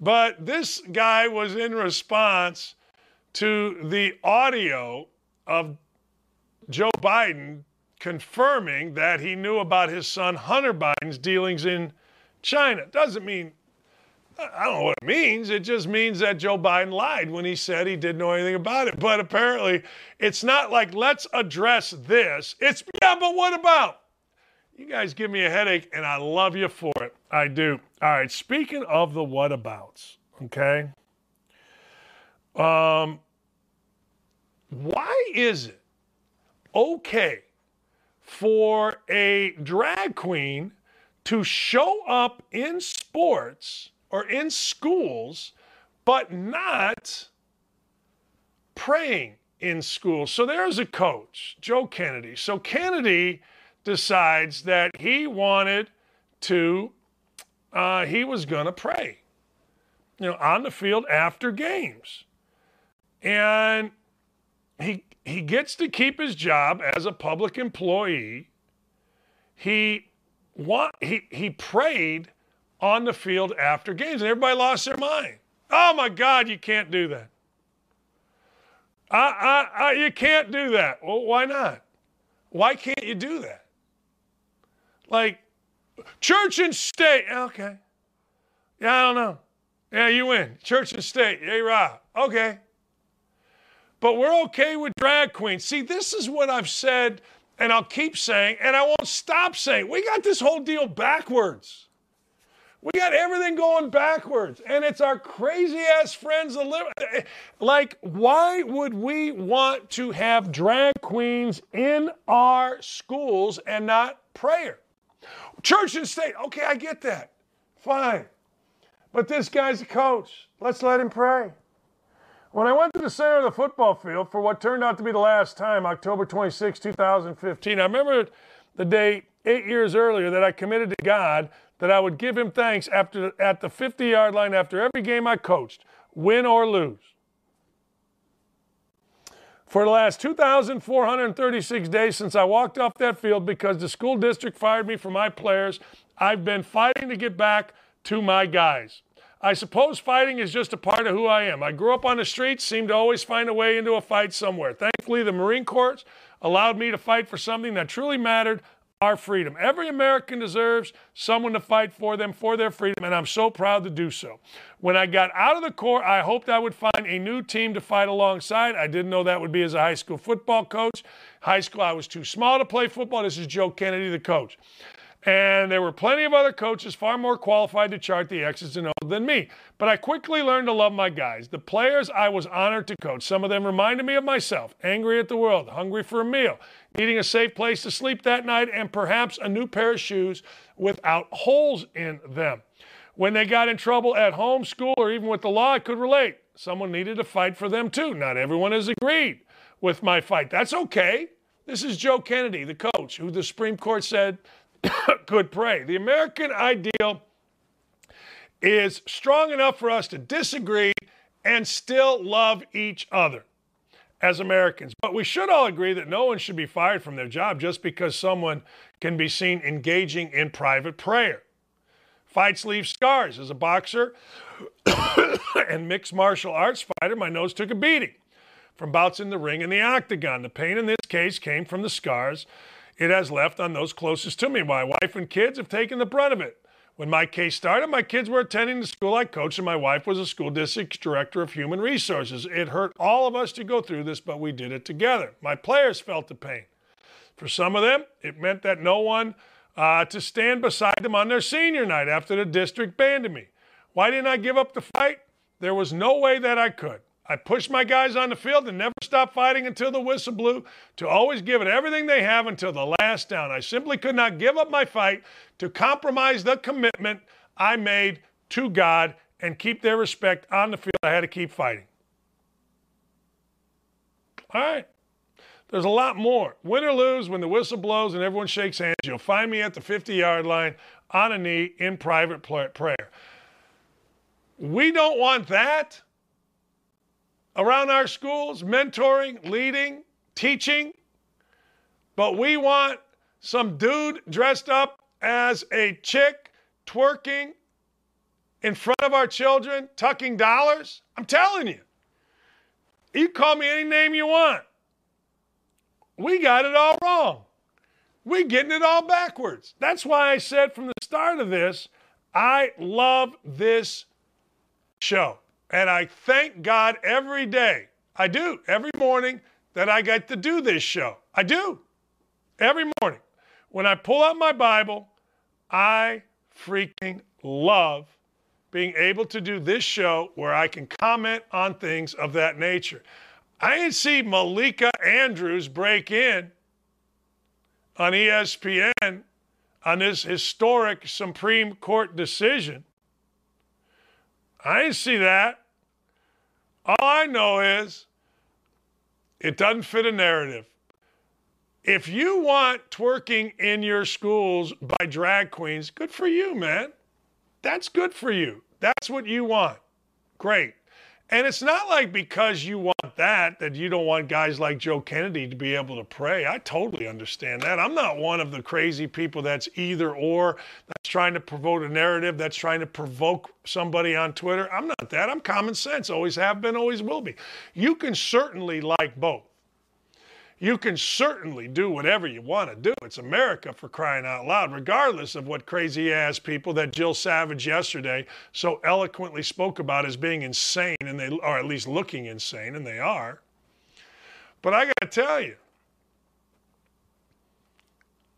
But this guy was in response to the audio of Joe Biden confirming that he knew about his son Hunter Biden's dealings in China. Doesn't mean, I don't know what it means. It just means that Joe Biden lied when he said he didn't know anything about it. But apparently, it's not like, let's address this. It's, yeah, but what about? You guys give me a headache, and I love you for it. I do. All right, speaking of the whatabouts, okay? Um, why is it okay for a drag queen to show up in sports or in schools, but not praying in school. So there's a coach, Joe Kennedy. So Kennedy decides that he wanted to, uh, he was going to pray, you know, on the field after games. And he, he gets to keep his job as a public employee. He, want, he, he prayed on the field after games, and everybody lost their mind. Oh my God, you can't do that. I, I, I, you can't do that. Well, why not? Why can't you do that? Like, church and state. Okay. Yeah, I don't know. Yeah, you win. Church and state. Yeah, right. Okay. But we're okay with drag queens. See, this is what I've said, and I'll keep saying, and I won't stop saying. We got this whole deal backwards. We got everything going backwards, and it's our crazy ass friends. Like, why would we want to have drag queens in our schools and not prayer? Church and state, okay, I get that. Fine. But this guy's a coach. Let's let him pray. When I went to the center of the football field for what turned out to be the last time, October 26, 2015, I remember the day eight years earlier that I committed to God that I would give him thanks after, at the 50 yard line after every game I coached, win or lose. For the last 2,436 days since I walked off that field because the school district fired me for my players, I've been fighting to get back to my guys. I suppose fighting is just a part of who I am. I grew up on the streets, seemed to always find a way into a fight somewhere. Thankfully, the Marine Corps allowed me to fight for something that truly mattered our freedom. Every American deserves someone to fight for them for their freedom, and I'm so proud to do so. When I got out of the Corps, I hoped I would find a new team to fight alongside. I didn't know that would be as a high school football coach. High school, I was too small to play football. This is Joe Kennedy, the coach. And there were plenty of other coaches far more qualified to chart the X's and O's than me. But I quickly learned to love my guys. The players I was honored to coach, some of them reminded me of myself angry at the world, hungry for a meal, needing a safe place to sleep that night, and perhaps a new pair of shoes without holes in them. When they got in trouble at home, school, or even with the law, I could relate. Someone needed to fight for them too. Not everyone has agreed with my fight. That's okay. This is Joe Kennedy, the coach, who the Supreme Court said could pray. The American ideal is strong enough for us to disagree and still love each other as Americans. But we should all agree that no one should be fired from their job just because someone can be seen engaging in private prayer. Fights leave scars. As a boxer and mixed martial arts fighter, my nose took a beating from bouts in the ring and the octagon. The pain in this case came from the scars it has left on those closest to me. My wife and kids have taken the brunt of it. When my case started, my kids were attending the school I coached, and my wife was a school district director of human resources. It hurt all of us to go through this, but we did it together. My players felt the pain. For some of them, it meant that no one uh, to stand beside them on their senior night after the district banned me. Why didn't I give up the fight? There was no way that I could. I pushed my guys on the field and never stopped fighting until the whistle blew, to always give it everything they have until the last down. I simply could not give up my fight to compromise the commitment I made to God and keep their respect on the field. I had to keep fighting. All right. There's a lot more. Win or lose, when the whistle blows and everyone shakes hands, you'll find me at the 50 yard line on a knee in private prayer. We don't want that around our schools, mentoring, leading, teaching, but we want some dude dressed up as a chick twerking in front of our children, tucking dollars. I'm telling you, you call me any name you want. We got it all wrong. We getting it all backwards. That's why I said from the start of this, I love this show. And I thank God every day. I do, every morning that I get to do this show. I do. Every morning. When I pull out my Bible, I freaking love being able to do this show where I can comment on things of that nature. I didn't see Malika Andrews break in on ESPN on this historic Supreme Court decision. I didn't see that. All I know is it doesn't fit a narrative. If you want twerking in your schools by drag queens, good for you, man. That's good for you. That's what you want. Great. And it's not like because you want that, that you don't want guys like Joe Kennedy to be able to pray. I totally understand that. I'm not one of the crazy people that's either or, that's trying to provoke a narrative, that's trying to provoke somebody on Twitter. I'm not that. I'm common sense. Always have been, always will be. You can certainly like both you can certainly do whatever you want to do. It's America for crying out loud, regardless of what crazy ass people that Jill Savage yesterday so eloquently spoke about as being insane, and they are at least looking insane, and they are. But I got to tell you,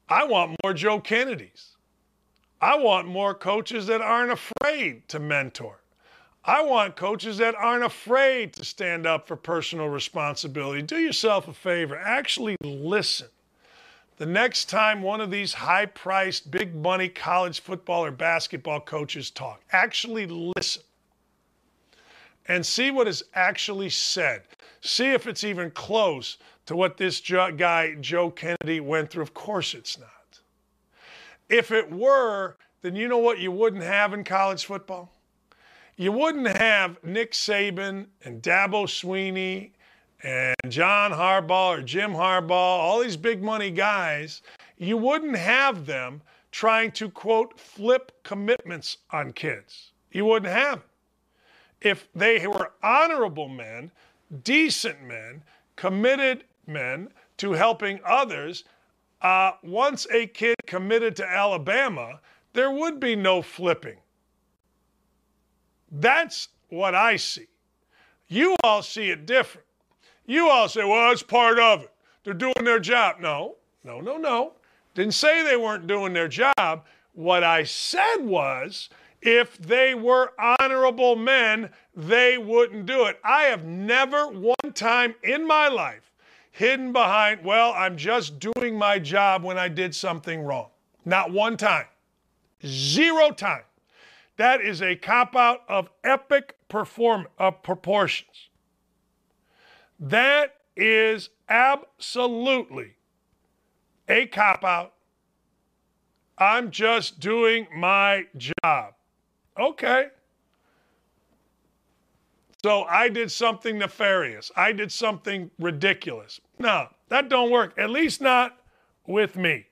I want more Joe Kennedys. I want more coaches that aren't afraid to mentor. I want coaches that aren't afraid to stand up for personal responsibility. Do yourself a favor, actually listen. The next time one of these high priced, big money college football or basketball coaches talk, actually listen and see what is actually said. See if it's even close to what this guy, Joe Kennedy, went through. Of course it's not. If it were, then you know what you wouldn't have in college football? You wouldn't have Nick Saban and Dabo Swinney and John Harbaugh or Jim Harbaugh, all these big money guys, you wouldn't have them trying to quote flip commitments on kids. You wouldn't have it. If they were honorable men, decent men, committed men to helping others, uh, once a kid committed to Alabama, there would be no flipping. That's what I see. You all see it different. You all say, well, it's part of it. They're doing their job. No, no, no, no. Didn't say they weren't doing their job. What I said was, if they were honorable men, they wouldn't do it. I have never one time in my life hidden behind, well, I'm just doing my job when I did something wrong. Not one time. Zero time. That is a cop out of epic perform of proportions. That is absolutely a cop out. I'm just doing my job. Okay. So I did something nefarious. I did something ridiculous. No, that don't work. At least not with me.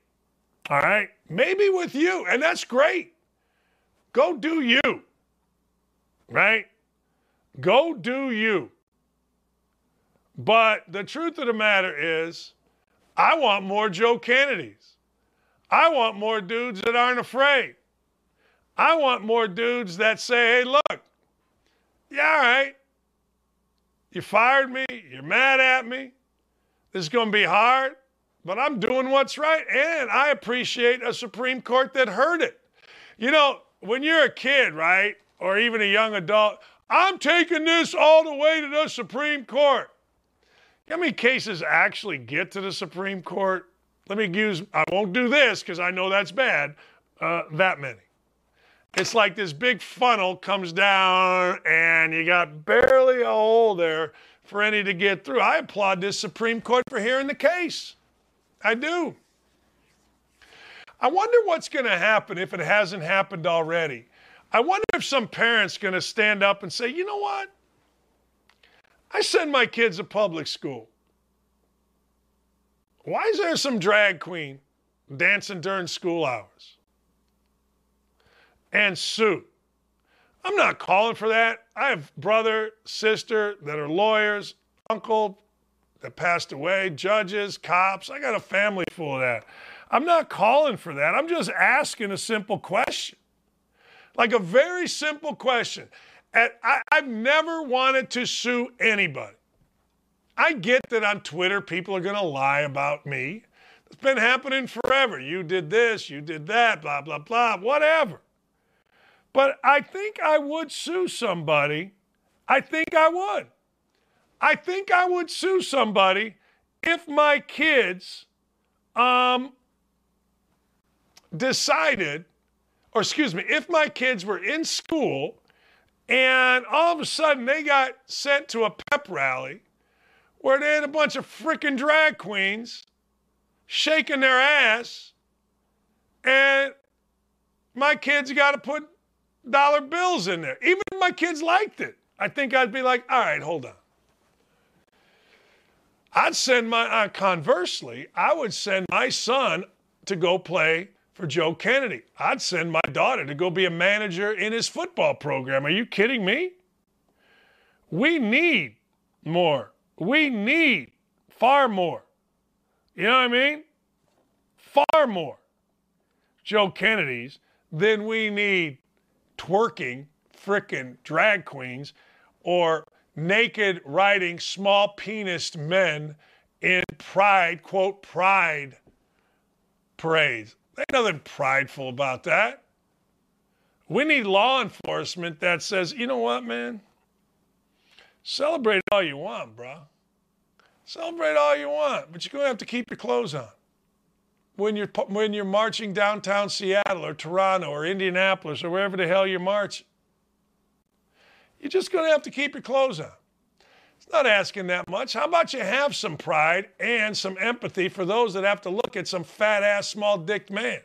All right? Maybe with you, and that's great. Go do you. Right? Go do you. But the truth of the matter is, I want more Joe Kennedys. I want more dudes that aren't afraid. I want more dudes that say, hey, look, yeah, all right. You fired me. You're mad at me. This is going to be hard, but I'm doing what's right. And I appreciate a Supreme Court that heard it. You know, when you're a kid, right, or even a young adult, I'm taking this all the way to the Supreme Court. How many cases actually get to the Supreme Court? Let me use, I won't do this because I know that's bad, uh, that many. It's like this big funnel comes down and you got barely a hole there for any to get through. I applaud this Supreme Court for hearing the case. I do. I wonder what's going to happen if it hasn't happened already. I wonder if some parents going to stand up and say, "You know what? I send my kids to public school. Why is there some drag queen dancing during school hours? And sue. I'm not calling for that. I have brother, sister that are lawyers, uncle that passed away, judges, cops. I got a family full of that. I'm not calling for that. I'm just asking a simple question. Like a very simple question. And I, I've never wanted to sue anybody. I get that on Twitter people are going to lie about me. It's been happening forever. You did this, you did that, blah, blah, blah, whatever. But I think I would sue somebody. I think I would. I think I would sue somebody if my kids um, decided, or excuse me, if my kids were in school and all of a sudden they got sent to a pep rally where they had a bunch of freaking drag queens shaking their ass, and my kids got to put dollar bills in there. Even if my kids liked it, I think I'd be like, all right, hold on. I'd send my, uh, conversely, I would send my son to go play for Joe Kennedy. I'd send my daughter to go be a manager in his football program. Are you kidding me? We need more. We need far more. You know what I mean? Far more Joe Kennedys than we need twerking frickin' drag queens or naked riding small penised men in pride, quote, pride parades. Ain't nothing prideful about that. We need law enforcement that says, you know what, man? Celebrate all you want, bro. Celebrate all you want, but you're going to have to keep your clothes on. When you're, when you're marching downtown Seattle or Toronto or Indianapolis or wherever the hell you're marching, you're just going to have to keep your clothes on. Not asking that much. How about you have some pride and some empathy for those that have to look at some fat ass, small dicked man?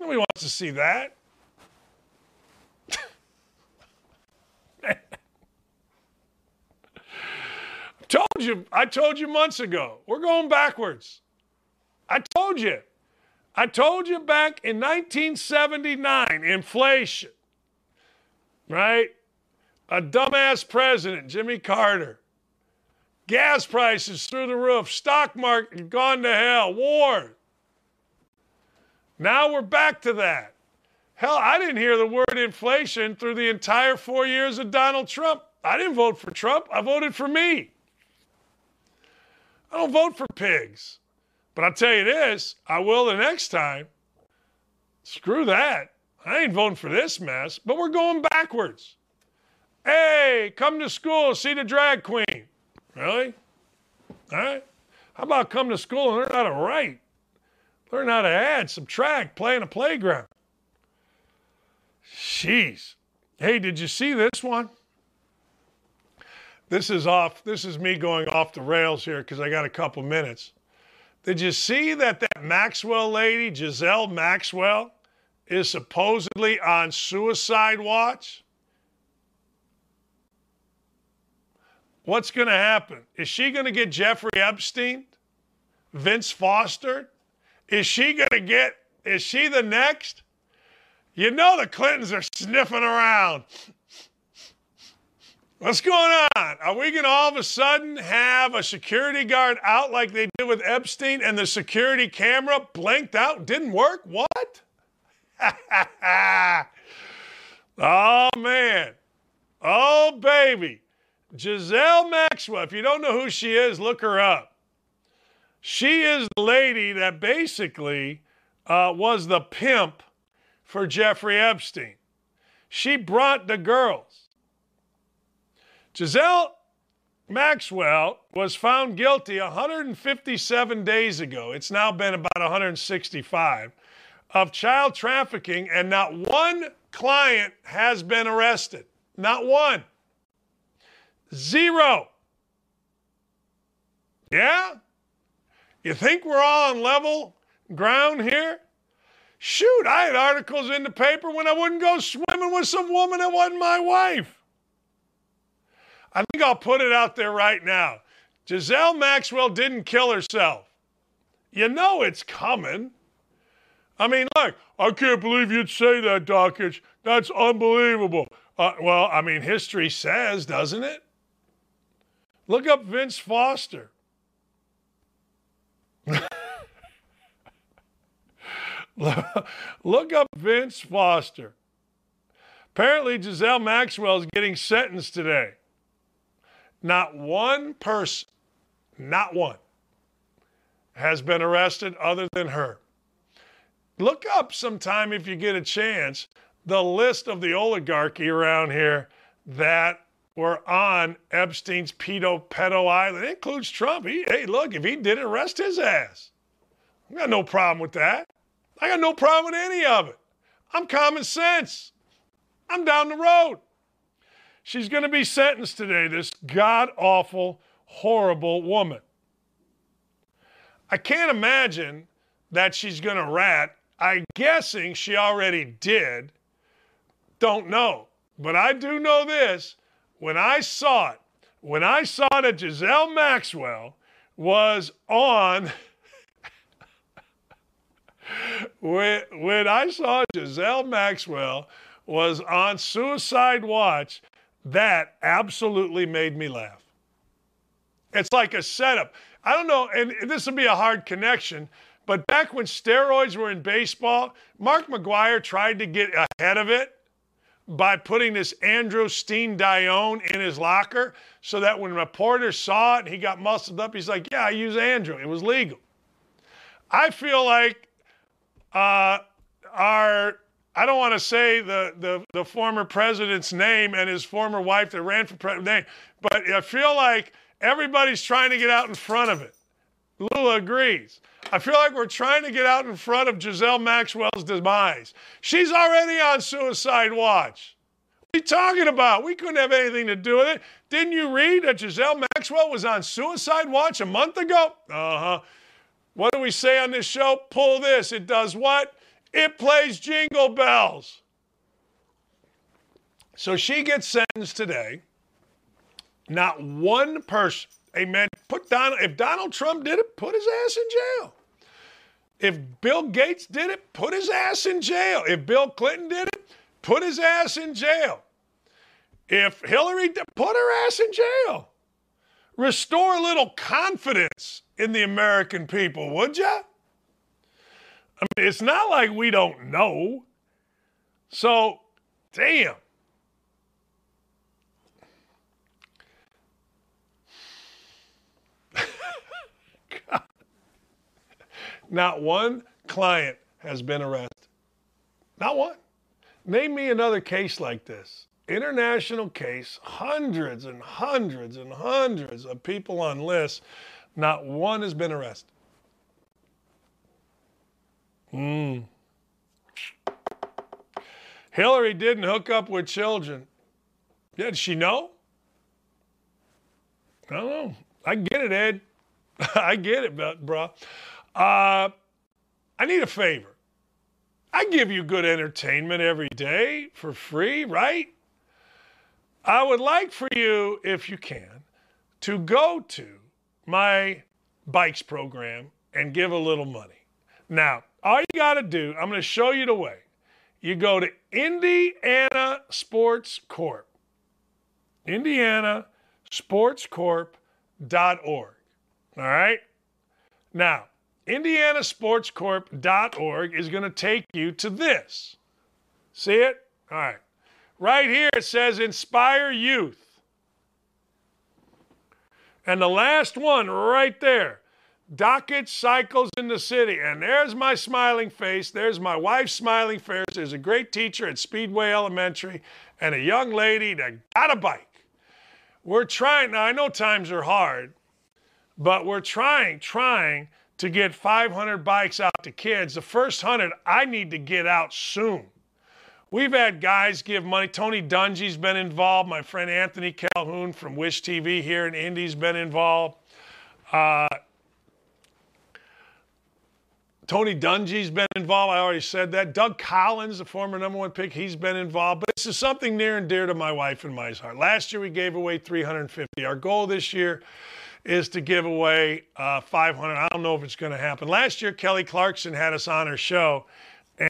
Nobody wants to see that. told you, I told you months ago, we're going backwards. I told you. I told you back in 1979, inflation, right? A dumbass president, Jimmy Carter. Gas prices through the roof, stock market gone to hell, war. Now we're back to that. Hell, I didn't hear the word inflation through the entire four years of Donald Trump. I didn't vote for Trump, I voted for me. I don't vote for pigs. But I'll tell you this I will the next time. Screw that. I ain't voting for this mess, but we're going backwards. Hey, come to school, see the drag queen. Really? All right. How about come to school and learn how to write? Learn how to add, subtract, play in a playground. Jeez. Hey, did you see this one? This is off. This is me going off the rails here because I got a couple minutes. Did you see that that Maxwell lady, Giselle Maxwell, is supposedly on suicide watch? What's going to happen? Is she going to get Jeffrey Epstein? Vince Foster? Is she going to get, is she the next? You know the Clintons are sniffing around. What's going on? Are we going to all of a sudden have a security guard out like they did with Epstein and the security camera blinked out, didn't work? What? oh, man. Oh, baby. Ghislaine Maxwell, if you don't know who she is, look her up. She is the lady that basically uh, was the pimp for Jeffrey Epstein. She brought the girls Giselle Maxwell was found guilty 157 days ago. It's now been about 165 of child trafficking, and not one client has been arrested. Not one. Zero. Yeah? You think we're all on level ground here? Shoot, I had articles in the paper when I wouldn't go swimming with some woman that wasn't my wife. I think I'll put it out there right now. Giselle Maxwell didn't kill herself. You know it's coming. I mean, look, I can't believe you'd say that, Dakich. That's unbelievable. Uh, well, I mean, history says, doesn't it? Look up Vince Foster. Look up Vince Foster. Apparently, Giselle Maxwell is getting sentenced today. Not one person, not one, has been arrested other than her. Look up sometime if you get a chance the list of the oligarchy around here that were on Epstein's pedo pedo island. It includes Trump. He, hey, look, if he did it, arrest his ass. I got no problem with that. I got no problem with any of it. I'm common sense. I'm down the road. She's going to be sentenced today, this god awful, horrible woman. I can't imagine that she's going to rat. I'm guessing she already did. Don't know. But I do know this. When I saw it, when I saw that Giselle Maxwell was on when, when I saw Giselle Maxwell was on suicide watch, that absolutely made me laugh. It's like a setup. I don't know, and this will be a hard connection, but back when steroids were in baseball, Mark McGwire tried to get ahead of it by putting this androstenedione in his locker so that when reporters saw it and he got muscled up, he's like, Yeah, I use andro. It was legal. I feel like uh, our I don't want to say the, the, the former president's name and his former wife that ran for president but I feel like everybody's trying to get out in front of it. Lula agrees. I feel like we're trying to get out in front of Giselle Maxwell's demise. She's already on suicide watch. What are you talking about? We couldn't have anything to do with it. Didn't you read that Giselle Maxwell was on suicide watch a month ago? Uh huh. What do we say on this show? Pull this. It does what? It plays jingle bells. So she gets sentenced today. Not one person, amen. Put Donald, if Donald Trump did it, put his ass in jail. If Bill Gates did it, put his ass in jail. If Bill Clinton did it, put his ass in jail. If Hillary did, put her ass in jail. Restore a little confidence in the American people, would ya? I mean, it's not like we don't know. So, damn. Not one client has been arrested. Not one. Name me another case like this. International case, hundreds and hundreds and hundreds of people on lists. Not one has been arrested. Hmm. Hillary didn't hook up with children. Did she know? I don't know. I get it, Ed. I get it, bro. Uh, I need a favor. I give you good entertainment every day for free, right? I would like for you, if you can, to go to my bikes program and give a little money. Now, all you got to do, I'm going to show you the way. You go to Indiana Sports Corp. Indiana Sports Corp.org. All right? Now, IndianaSportsCorp.org is going to take you to this. See it? All right. Right here it says Inspire Youth. And the last one right there Dakich cycles in the city. And there's my smiling face. There's my wife's smiling face. There's a great teacher at Speedway Elementary and a young lady that got a bike. we're trying. Now, I know times are hard, but we're trying, trying to get 500 bikes out to kids. The first 100 I need to get out soon. We've had guys give money. Tony Dungy's been involved. My friend Anthony Calhoun from Wish TV here in Indy's been involved. Uh, Tony Dungy's been involved. I already said that. Doug Collins, the former number one pick, he's been involved. But this is something near and dear to my wife and my heart. Last year we gave away 350. Our goal this year is to give away uh, 500. I don't know if it's going to happen. Last year Kelly Clarkson had us on her show,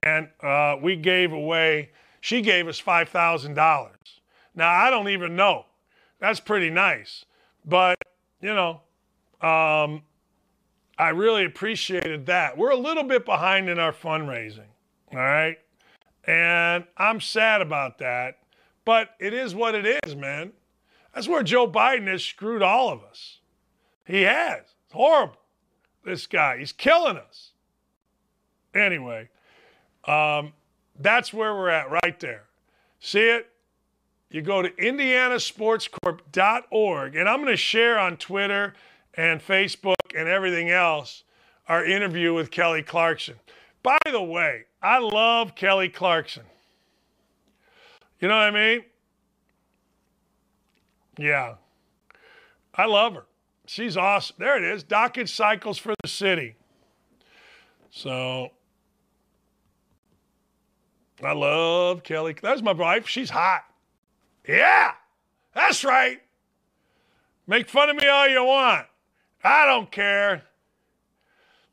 and uh, we gave away. She gave us five thousand dollars. Now I don't even know. That's pretty nice, but you know. Um, I really appreciated that. We're a little bit behind in our fundraising, all right? And I'm sad about that, but it is what it is, man. That's where Joe Biden has screwed all of us. He has. It's horrible. This guy, he's killing us. Anyway, um, that's where we're at right there. See it? You go to indianasportscorp.org, and I'm going to share on Twitter and Facebook and everything else our interview with Kelly Clarkson. By the way, I love Kelly Clarkson. You know what I mean? Yeah. I love her. She's awesome. There it is. Dakich Cycles for the City. So I love Kelly. That's my wife. She's hot. Yeah, that's right. Make fun of me all you want. I don't care.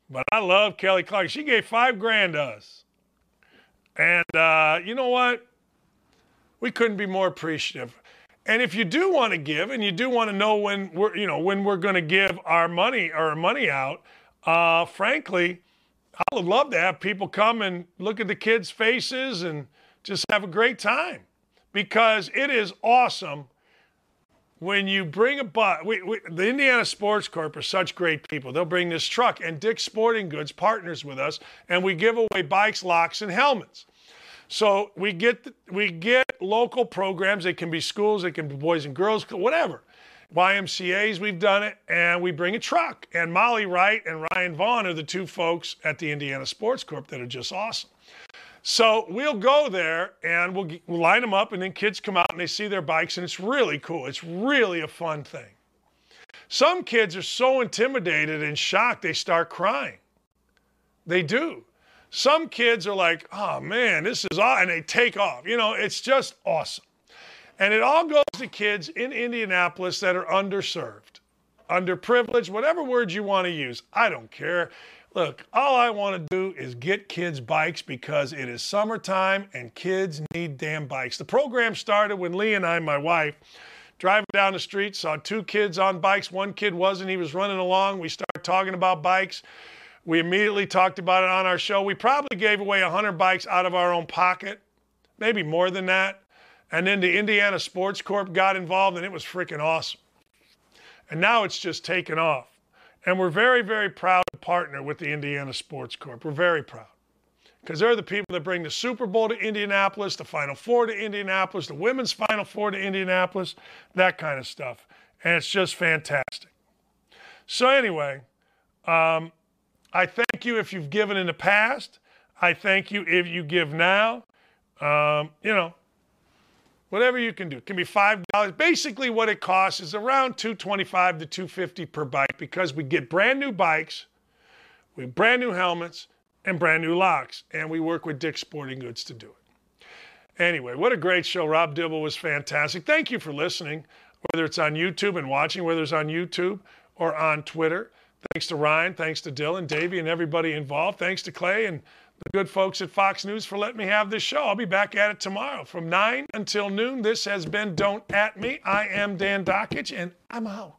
But I love Kelly Clark. She gave five grand to us. And uh, you know what? We couldn't be more appreciative. And if you do want to give, and you do want to know when we're, you know, when we're going to give our money, our money out, uh, frankly, I would love to have people come and look at the kids' faces and just have a great time, because it is awesome when you bring a bus, the Indiana Sports Corp are such great people. They'll bring this truck, and Dick's Sporting Goods partners with us, and we give away bikes, locks, and helmets. So we get we get local programs. They can be schools, they can be boys and girls, whatever. YMCA's, we've done it, and we bring a truck. And Molly Wright and Ryan Vaughn are the two folks at the Indiana Sports Corp that are just awesome. So we'll go there and we'll, we'll line them up, and then kids come out and they see their bikes, and it's really cool. It's really a fun thing. Some kids are so intimidated and shocked they start crying. They do. Some kids are like, oh man, this is awesome, and they take off. You know, it's just awesome. And it all goes to kids in Indianapolis that are underserved, underprivileged, whatever words you want to use. I don't care. Look, all I want to do is get kids bikes because it is summertime and kids need damn bikes. The program started when Lee and I, my wife, driving down the street, saw two kids on bikes. One kid wasn't, he was running along. We started talking about bikes. We immediately talked about it on our show. We probably gave away 100 bikes out of our own pocket, maybe more than that. And then the Indiana Sports Corp got involved, and it was freaking awesome. And now it's just taken off. And we're very, very proud to partner with the Indiana Sports Corp. We're very proud because they're the people that bring the Super Bowl to Indianapolis, the Final Four to Indianapolis, the women's Final Four to Indianapolis, that kind of stuff. And it's just fantastic. So, anyway, um, I thank you if you've given in the past. I thank you if you give now. Um, you know, whatever you can do. It can be five dollars. Basically, what it costs is around two twenty-five to two fifty per bike because we get brand new bikes, we brand new helmets, and brand new locks, and we work with Dick's Sporting Goods to do it. Anyway, what a great show! Rob Dibble was fantastic. Thank you for listening, whether it's on YouTube and watching, whether it's on YouTube or on Twitter. Thanks to Ryan, thanks to Dylan, Davey, and everybody involved. Thanks to Clay and the good folks at Fox News for letting me have this show. I'll be back at it tomorrow from 9 until noon. This has been Don't At Me. I am Dan Dakich, and I'm out.